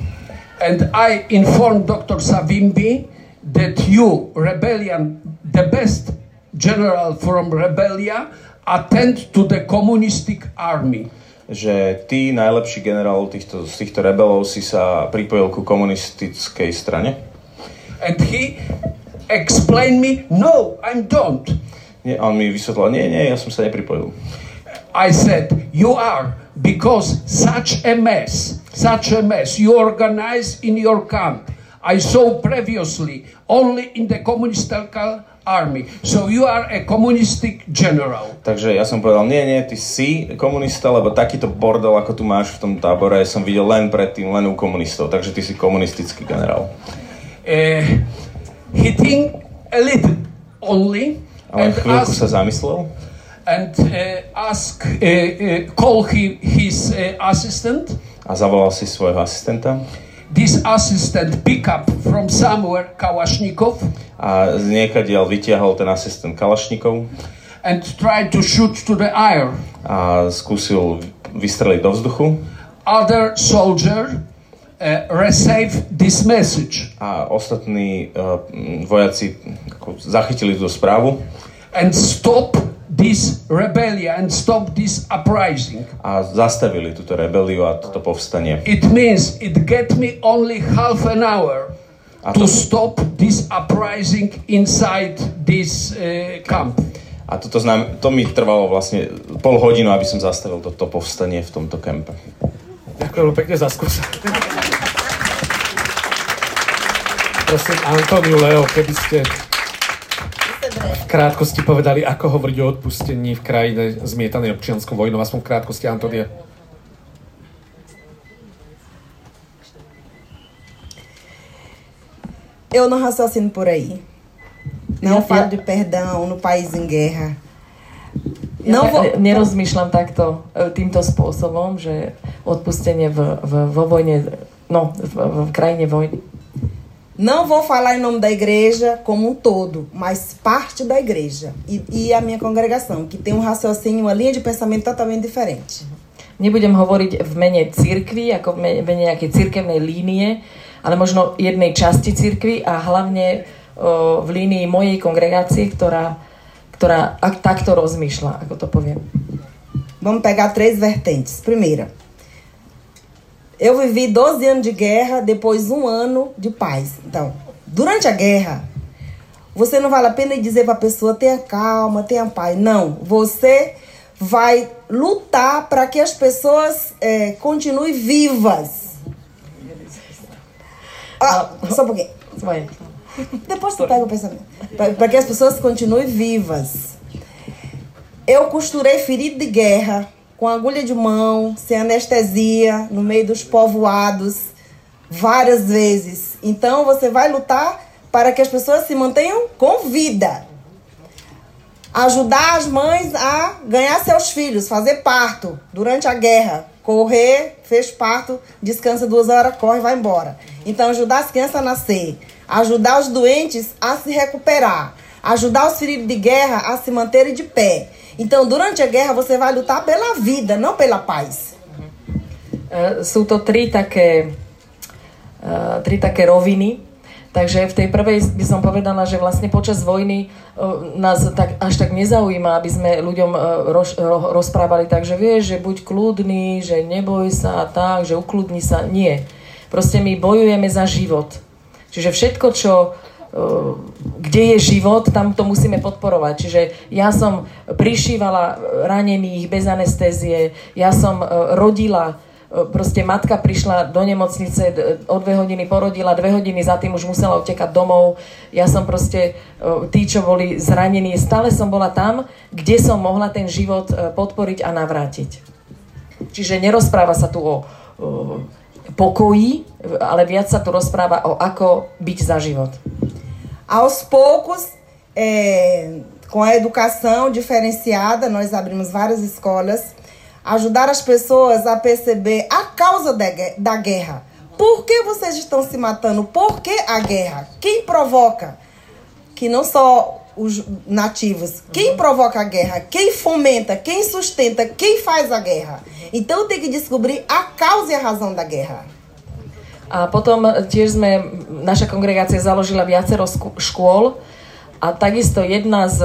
and I inform Dr. Savimbi that you, Rebellion, the best general from Rebellia, attend to the communistic army. že ty, najlepší generál týchto, z týchto rebelov, si sa pripojil ku komunistickej strane. And he explained me, no, I don't. Nie, on mi vysvetlil, nie, nie, ja som sa nepripojil. I said, you are, because such a mess, such a mess you organize in your camp. I saw previously only in the communistic army. So you are a communistic general. Takže ja som povedal, nie, nie, ty si komunista, lebo takýto bordel, ako tu máš v tom tábore, som videl len predtým, len u komunistov, takže ty si komunistický generál. Uh, he think a little only Ale and chvíľku ask, sa zamyslel. and uh, ask uh, uh, call he, his uh, assistant. a zavolal si svojho asistenta. This assistant pick up from somewhere Kalashnikov. A z niekadiaľ vytiahol ten asistent Kalašnikov. And tried to shoot to the air. a skúsil vystreliť do vzduchu. Other soldier uh, received this message a ostatní uh, vojaci ako, zachytili tú správu and stop this rebellion and stop this uprising. a zastavili túto rebeliu a toto povstanie. It means it get me only half an hour A to to, stop this uprising inside this uh, camp. a toto znam, to mi trvalo vlastne pol hodinu, aby som zastavil toto povstanie v tomto kempe. Ďakujem pekne za skúsenosť. Prosím Antoniu Leo, keby ste v krátkosti povedali, ako hovoriť o odpustení v krajine zmietanej občianskou vojnou, aspoň v krátkosti, Antonia. Eu não raciocino por aí. Não falo de perdão no país em guerra. Ja no, vo... nerozmýšľam takto, e, týmto spôsobom, že odpustenie v, v, vo vojne, no, v, v krajine vojny. Não vou falar em nome da igreja como um todo, mas parte da igreja e, e a minha congregação, que tem um raciocínio, uma linha de pensamento totalmente diferente. Nebudem hovoriť v mene cirkvi, ako v mene nejakej cirkevnej línie, ale možno jednej časti cirkvi a hlavne o, v línii mojej kongregácie, ktorá ktorá ak, takto rozmýšľa, ako to poviem. Vamos pegar três vertentes. Primeira, eu vivi 12 anos de guerra, depois um ano de paz. Então, durante a guerra, você não vale a pena dizer para a pessoa tenha calma, tenha paz. Não, você vai lutar para que as pessoas é, continuem vivas. Ah, só um pouquinho. Depois tu pega o pensamento. Para que as pessoas continuem vivas. Eu costurei ferido de guerra, com agulha de mão, sem anestesia, no meio dos povoados, várias vezes. Então você vai lutar para que as pessoas se mantenham com vida. Ajudar as mães a ganhar seus filhos, fazer parto durante a guerra. Correr, fez parto, descansa duas horas, corre vai embora. Então, ajudar as crianças a nascer ajudar os doentes a se recuperar, ajudar os feridos de guerra a se manterem de pé. Então, durante a guerra, você vai lutar pela vida, não pela paz. Uh, sú to tri také, uh, tri také roviny. Takže v tej prvej by som povedala, že vlastne počas vojny uh, nás tak, až tak nezaujíma, aby sme ľuďom roz, ro, rozprávali tak, že vieš, že buď kľudný, že neboj sa tak, že ukludni sa. Nie. Proste my bojujeme za život. Čiže všetko, čo kde je život, tam to musíme podporovať. Čiže ja som prišívala ranených bez anestézie, ja som e, rodila, e, proste matka prišla do nemocnice, o dve hodiny porodila, dve hodiny za tým už musela utekať domov. Ja som proste, tí, čo boli zranení, stále som bola tam, kde som mohla ten život podporiť a navrátiť. Čiže nerozpráva sa tu o pokoji, ale viac sa tu rozpráva o ako byť za život. Aos poucos, é, com a educação diferenciada, nós abrimos várias escolas, ajudar as pessoas a perceber a causa da guerra. Por que vocês estão se matando? Por que a guerra? Quem provoca? Que não só os nativos. Quem provoca a guerra? Quem fomenta? Quem sustenta? Quem faz a guerra? Então tem que descobrir a causa e a razão da guerra. A potom tiež sme, naša kongregácia založila viacero škôl a takisto jedna z,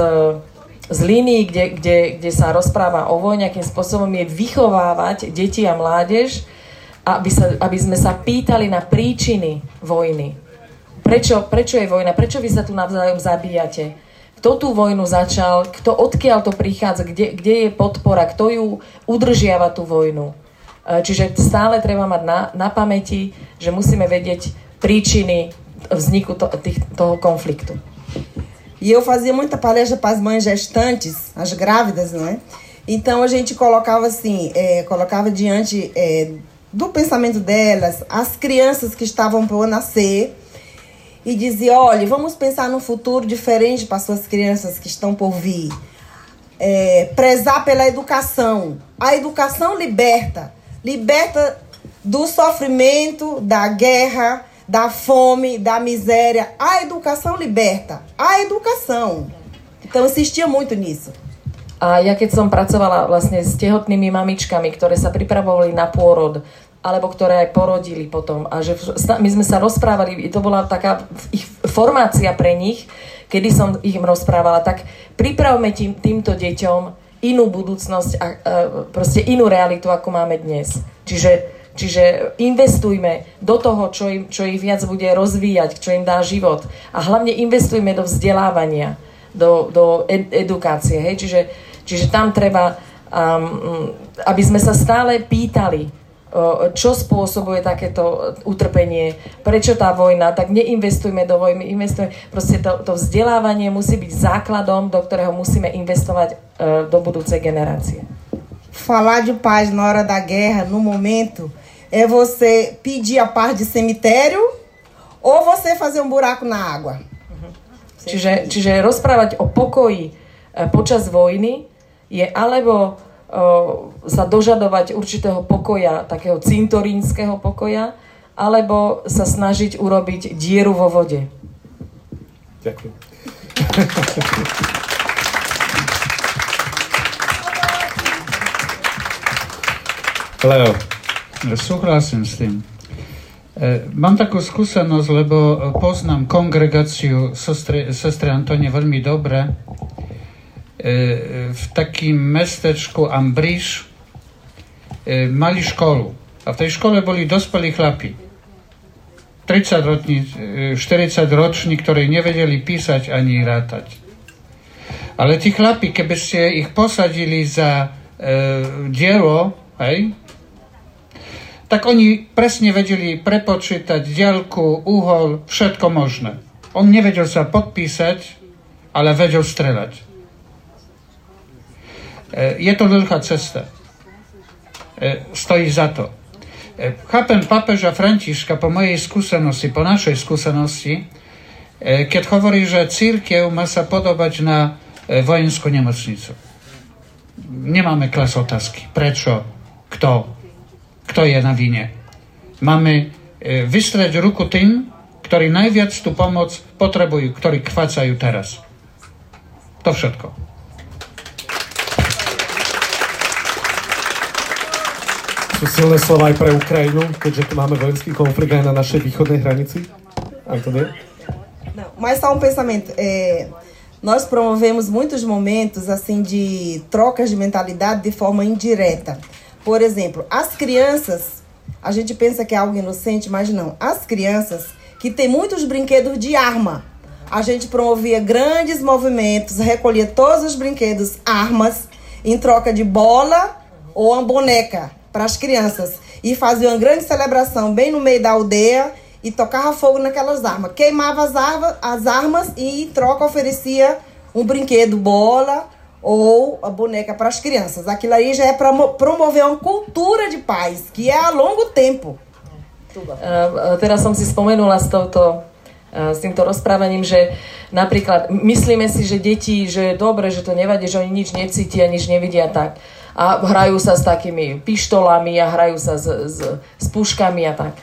z línií, kde, kde, kde sa rozpráva o vojne, akým spôsobom je vychovávať deti a mládež, aby, sa, aby sme sa pýtali na príčiny vojny. Prečo, prečo je vojna? Prečo vy sa tu navzájom zabíjate? kto tú vojnu začal, kto odkiaľ to prichádza, kde, kde je podpora, kto ju udržiava tú vojnu. E, čiže stále treba mať na, na pamäti, že musíme vedieť príčiny vzniku to, tých, toho. E eu fazia muita palestra para as mães gestantes, as grávidas, não é? Então a gente colocava assim, é, colocava diante é, do pensamento delas as crianças que estavam por nascer e dizia: olha, vamos pensar num futuro diferente para suas crianças que estão por vir. É, prezar pela educação. A educação liberta liberta do sofrimento, da guerra, da fome, da miséria. A educação liberta. A educação. Então insistia muito nisso. A ja keď som pracovala vlastne s tehotnými mamičkami, ktoré sa pripravovali na pôrod, alebo ktoré aj porodili potom. A že my sme sa rozprávali, to bola taká ich formácia pre nich, kedy som ich rozprávala, tak pripravme tým, týmto deťom inú budúcnosť a, proste inú realitu, ako máme dnes. Čiže, čiže investujme do toho, čo, im, čo ich viac bude rozvíjať, čo im dá život. A hlavne investujme do vzdelávania, do, do ed, edukácie. Hej? Čiže, čiže tam treba, um, aby sme sa stále pýtali, čo spôsobuje takéto utrpenie, prečo tá vojna, tak neinvestujme do vojny, investujme, proste to, to vzdelávanie musí byť základom, do ktorého musíme investovať do budúcej generácie. Falar de paz na hora da guerra, no momento, é você pedir a paz de cemitério ou você fazer um buraco na água. Čiže, čiže rozprávať o pokoji počas vojny je alebo sa dožadovať určitého pokoja, takého cintorínskeho pokoja, alebo sa snažiť urobiť dieru vo vode. Ďakujem. Leo. Súhlasím s tým. E, mám takú skúsenosť, lebo poznám kongregáciu sestry, sestry Antonie veľmi dobre w takim mesteczku Ambrisz mali szkolu. A w tej szkole byli dospali chlapi. 30 roční, 40 roční, ktorí nevedeli písať ani rátať. Ale tí chlapi, keby ste ich posadili za e, dielo, hej, tak oni presne vedeli prepočítať diaľku, uhol, všetko možné. On nevedel sa podpísať, ale vedel strelať. E, je to dlhá cesta. E, stojí za to. E, chápem papeža Franciszka po mojej skúsenosti, po našej skúsenosti, keď hovorí, že církev má sa podobať na vojenskú nemocnicu. Nemáme klas otázky. Prečo? Kto? Kto je na vine? Máme vystrať ruku tým, ktorí najviac tú pomoc potrebujú, ktorí kvácajú teraz. To všetko. Silné slova aj pre Ukrajinu, keďže tu máme vojenský konflikt aj na našej východnej hranici? Antonia? Não, mas só um pensamento. É, nós promovemos muitos momentos assim de trocas de mentalidade de forma indireta. Por exemplo, as crianças, a gente pensa que é algo inocente, mas não. As crianças que têm muitos brinquedos de arma. A gente promovia grandes movimentos, recolhia todos os brinquedos, armas, em troca de bola ou uma boneca para as crianças. E fazia uma grande celebração bem no meio da aldeia e tocava fogo naquelas armas. Queimava as, armas, as armas e em troca oferecia um brinquedo, bola ou a boneca para as crianças. Aquilo aí já é para promover uma cultura de paz, que é a longo tempo. Uh, teraz som si spomenula s, touto, uh, s týmto rozprávaním, že napríklad myslíme si, že deti, že je dobre, že to nevadí, že oni nič necítia, nič nevidia tak a hrajú sa s takými pištolami a hrajú sa s, s, s puškami a tak.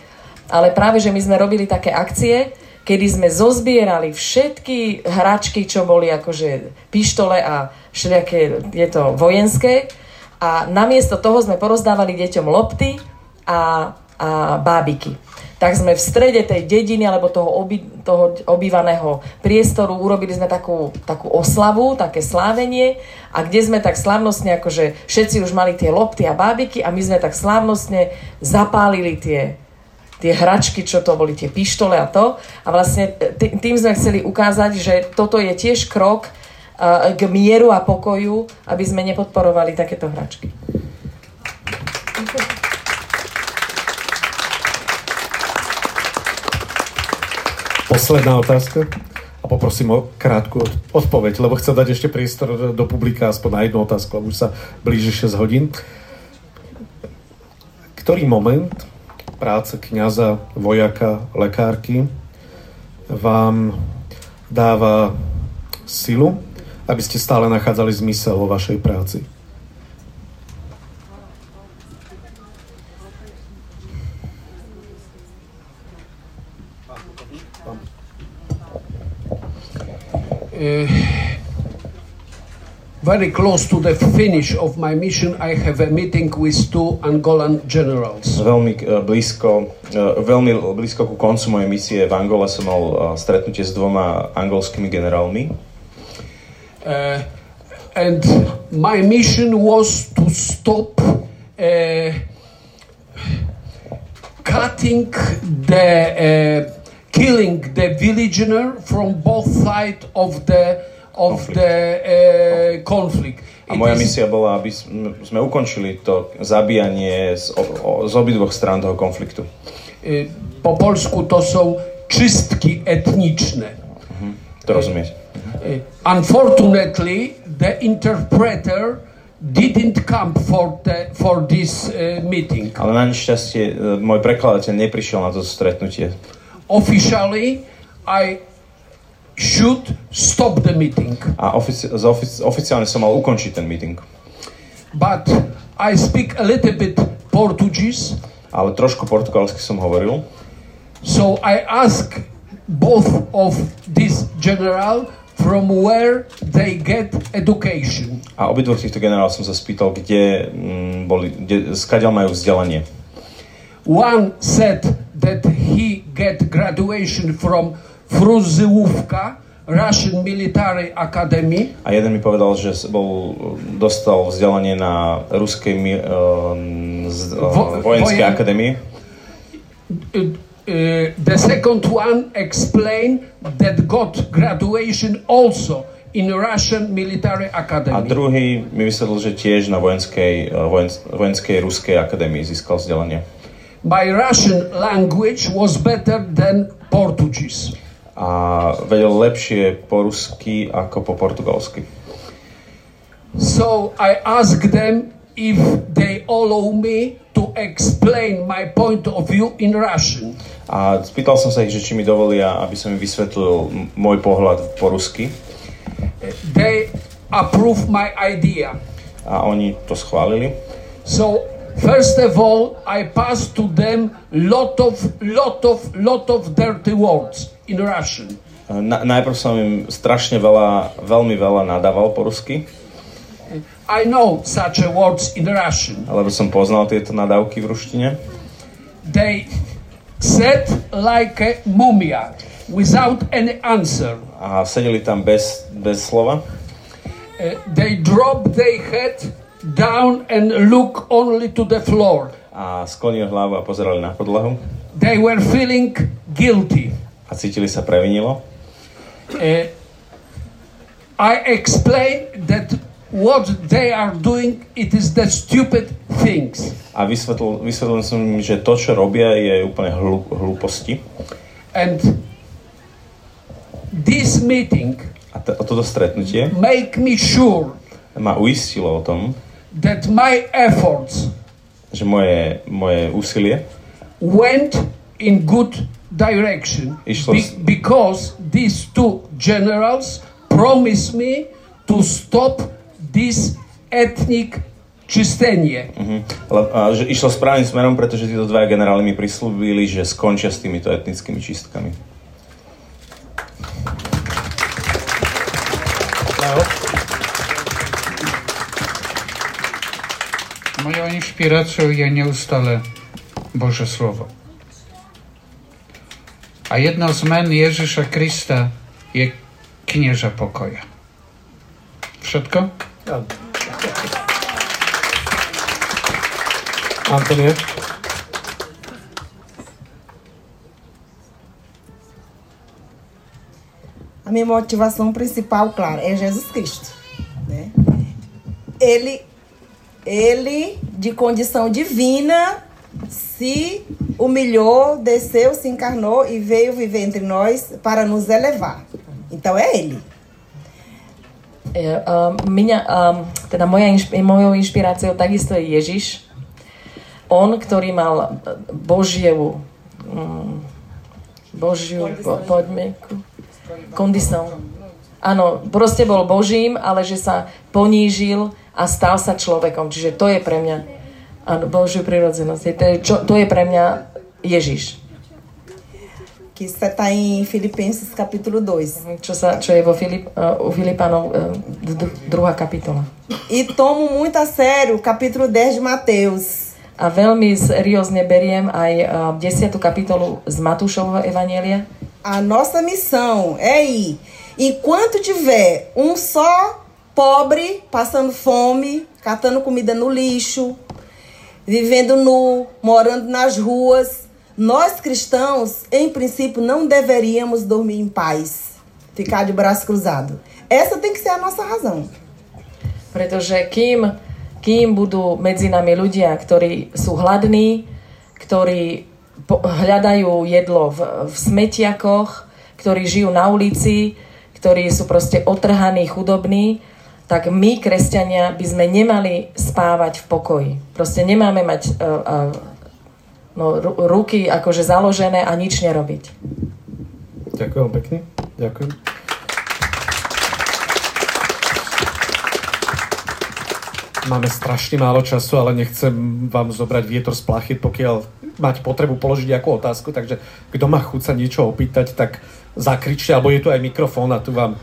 Ale práve, že my sme robili také akcie, kedy sme zozbierali všetky hračky, čo boli akože pištole a všelijaké, je to vojenské a namiesto toho sme porozdávali deťom lopty a, a bábiky tak sme v strede tej dediny alebo toho, oby, toho obývaného priestoru urobili sme takú, takú oslavu, také slávenie a kde sme tak slávnostne, akože všetci už mali tie lopty a bábiky a my sme tak slávnostne zapálili tie, tie hračky, čo to boli, tie pištole a to. A vlastne tým sme chceli ukázať, že toto je tiež krok k mieru a pokoju, aby sme nepodporovali takéto hračky. Posledná otázka a poprosím o krátku odpoveď, lebo chcem dať ešte priestor do publika aspoň na jednu otázku, lebo už sa blíži 6 hodín. Ktorý moment práce kniaza, vojaka, lekárky vám dáva silu, aby ste stále nachádzali zmysel vo vašej práci? Very close to the finish of my mission, I have a meeting with two Angolan generals. Veľmi uh, blízko, uh, veľmi blízko ku koncu mojej misie v Angole som mal uh, stretnutie s dvoma angolskými generálmi. Uh, and my mission was to stop uh, cutting the uh, killing the villager from both sides of the of Konflikt. the uh, conflict. A moja is- misia bola, aby sme ukončili to zabíjanie z, o, o, z obidvoch strán toho konfliktu. y, po polsku to są czystki etniczne. To rozumieć. Y, Unfortunately, the interpreter didn't come for the, for this uh, meeting. Ale na nešťastie môj prekladateľ neprišiel na to stretnutie. Officially, I should stop the meeting, A ofici- ofici- oficiálne som mal ukončiť ten meeting. but I speak a little bit Portuguese, Ale trošku portugalsky som hovoril. so I ask both of this general from where they get education. A obidvoch týchto generálov som sa spýtal, kde mm, boli, kde, skadiaľ majú vzdelanie. One said that he get graduation from Fruzyłówka, Russian Military Academy, A jeden mi povedal, že bol, dostal vzdelanie na ruskej um, z, uh, vojenskej vojen- akadémii. uh, uh, the second one explained that got graduation also in Russian Military A Academy. druhý mi vysvetlil, že tiež na vojenskej, uh, vojen, vojenskej ruskej akadémii získal vzdelanie. My Russian language was better than Portuguese. A vedel lepšie po rusky ako po portugalsky. So I asked them if they allow me to explain my point of view in Russian. A spýtal som sa ich, že či mi dovolia, aby som im vysvetlil môj pohľad po rusky. They approve my idea. A oni to schválili. So first of all, I passed to them lot of lot of lot of dirty words in Russian. Na, najprv som im strašne veľa, veľmi veľa nadával po rusky, I know such a words in Russian. lebo som poznal tieto nadávky v ruštine. They said like a mumia without any answer. A sedeli tam bez, bez slova. Uh, they drop their head down and look only to the floor. A sklonili hlavu a pozerali na podlahu. They were feeling guilty. A cítili sa previnilo. Uh, I explained that what they are doing it is the stupid things A vysvetlil, vysvetlil som im, že to, čo robia, je úplne hlu, hlúposti. and this meeting A t- toto stretnutie make me sure ma uistilo o tom, that my efforts že moje, moje úsilie went in good direction Išlo s- because these two generals promised me to stop this ethnic čistenie. Ale, a, že išlo správnym smerom, pretože títo dva generáli mi prislúbili, že skončia s týmito etnickými čistkami. Moją inspiracją je neustále Boże Słowo. A jedno z men Ježiša Krista je knieża pokoja. Áno. Antonie? A minha motivação principal, claro, é Jesus Cristo. Né? Ele, ele, de condição divina, se humilhou, desceu, se encarnou e veio viver entre nós para nos elevar. Então é ele. Ja, um, mňa, um, teda moja inšp- mojou inšpiráciou takisto je Ježiš. On, ktorý mal Božiu, um, Božiu po, podmienku, kondição. Áno, proste bol Božím, ale že sa ponížil a stal sa človekom. Čiže to je pre mňa, áno, Božiu prirodzenosť. To je, čo, to je pre mňa Ježiš. Que está em Filipenses capítulo 2. Čo, sa, čo je vo Filip, uh, u Filipánov uh, druhá kapitola. E tomo muito a sério o capítulo 10 de Mateus. A veľmi seriózne beriem aj uh, 10. kapitolu z Matúšovho Evanielia. A nossa missão é ir. Enquanto tiver um só pobre passando fome, catando comida no lixo, vivendo nu, morando nas ruas, nós cristãos, em princípio, não deveríamos dormir em paz. ficar de braço cruzado. Essa tem que ser a nossa razão. Pretože kým, kým budú medzi nami ľudia, ktorí sú hladní, ktorí hľadajú jedlo v, v smetiakoch, ktorí žijú na ulici, ktorí sú proste otrhaní, chudobní, tak my, kresťania, by sme nemali spávať v pokoji. Proste nemáme mať uh, uh, no, ruky akože založené a nič nerobiť. Ďakujem pekne. Ďakujem. Máme strašne málo času, ale nechcem vám zobrať vietor z plachet, pokiaľ mať potrebu položiť nejakú otázku, takže kto má chuť sa niečo opýtať, tak zakričte, alebo je tu aj mikrofón a tu vám e,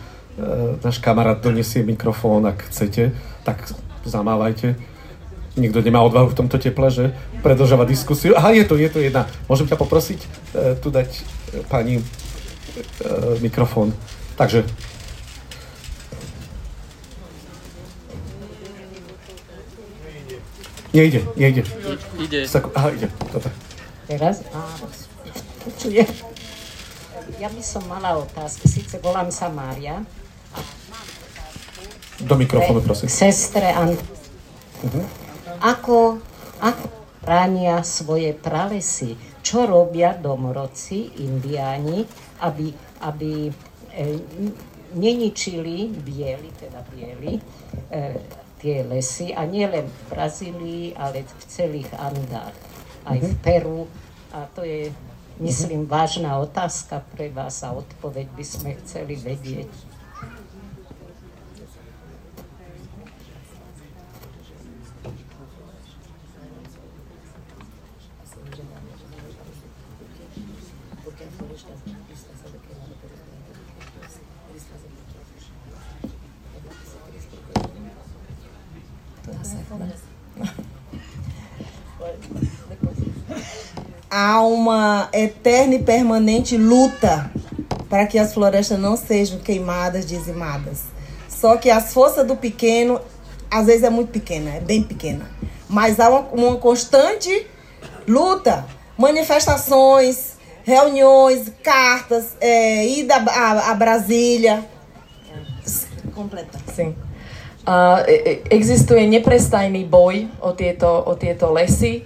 náš kamarát donesie mikrofón, ak chcete, tak zamávajte. Nikto nemá odvahu v tomto teple, že predlžovať diskusiu. Aha, je to, je to jedna. Môžem ťa poprosiť e, tu dať e, pani e, mikrofón. Takže Nejde, nejde. Ide. Aha, ide. Dobre. Teraz? Áno. Ja by som mala otázku, síce volám sa Mária. Do mikrofónu, prosím. Sestre Ant. Uh-huh. Ako, ako bránia svoje pralesy? Čo robia domorodci, indiáni, aby, aby e, neničili bieli, teda bieli, e, tie lesy a nielen v Brazílii, ale v celých Andách, aj v mhm. Peru. A to je, myslím, mhm. vážna otázka pre vás a odpoveď by sme chceli vedieť. Há uma eterna e permanente luta para que as florestas não sejam queimadas, dizimadas. Só que as forças do pequeno, às vezes é muito pequena, é bem pequena. Mas há uma, uma constante luta, manifestações, reuniões, cartas, é, ida a, a Brasília. Completa. Sim. Uh, existuje neprestajný boj o tieto, o tieto lesy,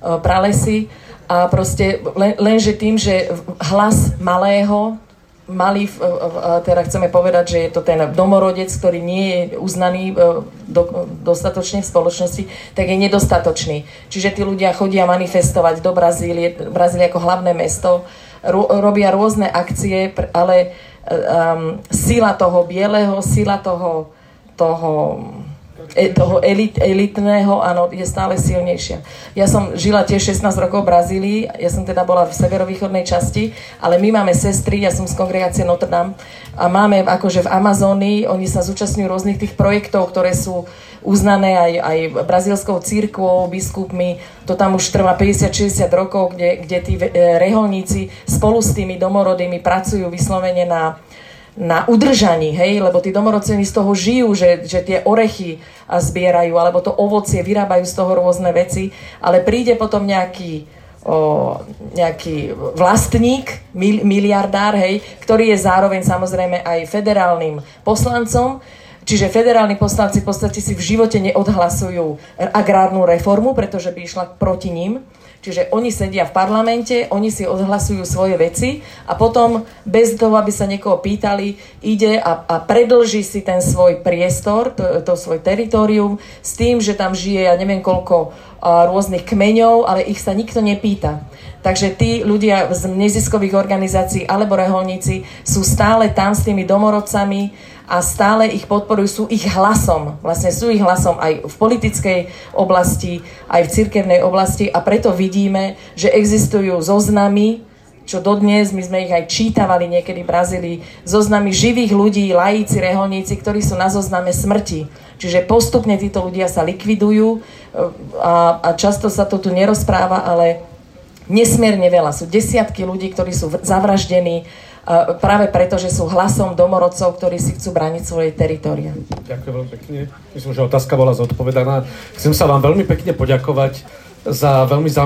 uh, pralesy. A proste len, lenže tým, že hlas malého, malý, teda chceme povedať, že je to ten domorodec, ktorý nie je uznaný e, do, dostatočne v spoločnosti, tak je nedostatočný. Čiže tí ľudia chodia manifestovať do Brazílie, Brazílie ako hlavné mesto, ro, robia rôzne akcie, ale um, sila toho bieleho, sila toho, toho toho elit, elitného, áno, je stále silnejšia. Ja som žila tiež 16 rokov v Brazílii, ja som teda bola v severovýchodnej časti, ale my máme sestry, ja som z kongregácie Notre Dame a máme akože v Amazónii, oni sa zúčastňujú rôznych tých projektov, ktoré sú uznané aj, aj brazílskou církvou, biskupmi, to tam už trvá 50-60 rokov, kde, kde tí e, reholníci spolu s tými domorodými pracujú vyslovene na, na udržaní, hej, lebo tí domorodci z toho žijú, že, že tie orechy zbierajú, alebo to ovocie, vyrábajú z toho rôzne veci, ale príde potom nejaký, o, nejaký vlastník, mil, miliardár, hej, ktorý je zároveň samozrejme aj federálnym poslancom, Čiže federálni poslanci v podstate si v živote neodhlasujú agrárnu reformu, pretože by išla proti ním. Čiže oni sedia v parlamente, oni si odhlasujú svoje veci a potom bez toho, aby sa niekoho pýtali, ide a, a predlží si ten svoj priestor, to, to svoj teritorium s tým, že tam žije ja neviem koľko a, rôznych kmeňov, ale ich sa nikto nepýta. Takže tí ľudia z neziskových organizácií alebo reholníci sú stále tam s tými domorodcami, a stále ich podporujú, sú ich hlasom. Vlastne sú ich hlasom aj v politickej oblasti, aj v cirkevnej oblasti a preto vidíme, že existujú zoznamy, čo dodnes, my sme ich aj čítavali niekedy v Brazílii, zoznamy živých ľudí, lajíci, reholníci, ktorí sú na zozname smrti. Čiže postupne títo ľudia sa likvidujú a, a často sa to tu nerozpráva, ale nesmierne veľa. Sú desiatky ľudí, ktorí sú zavraždení práve preto, že sú hlasom domorodcov, ktorí si chcú brániť svoje teritoria. Ďakujem veľmi pekne. Myslím, že otázka bola zodpovedaná. Chcem sa vám veľmi pekne poďakovať za veľmi zaujímavé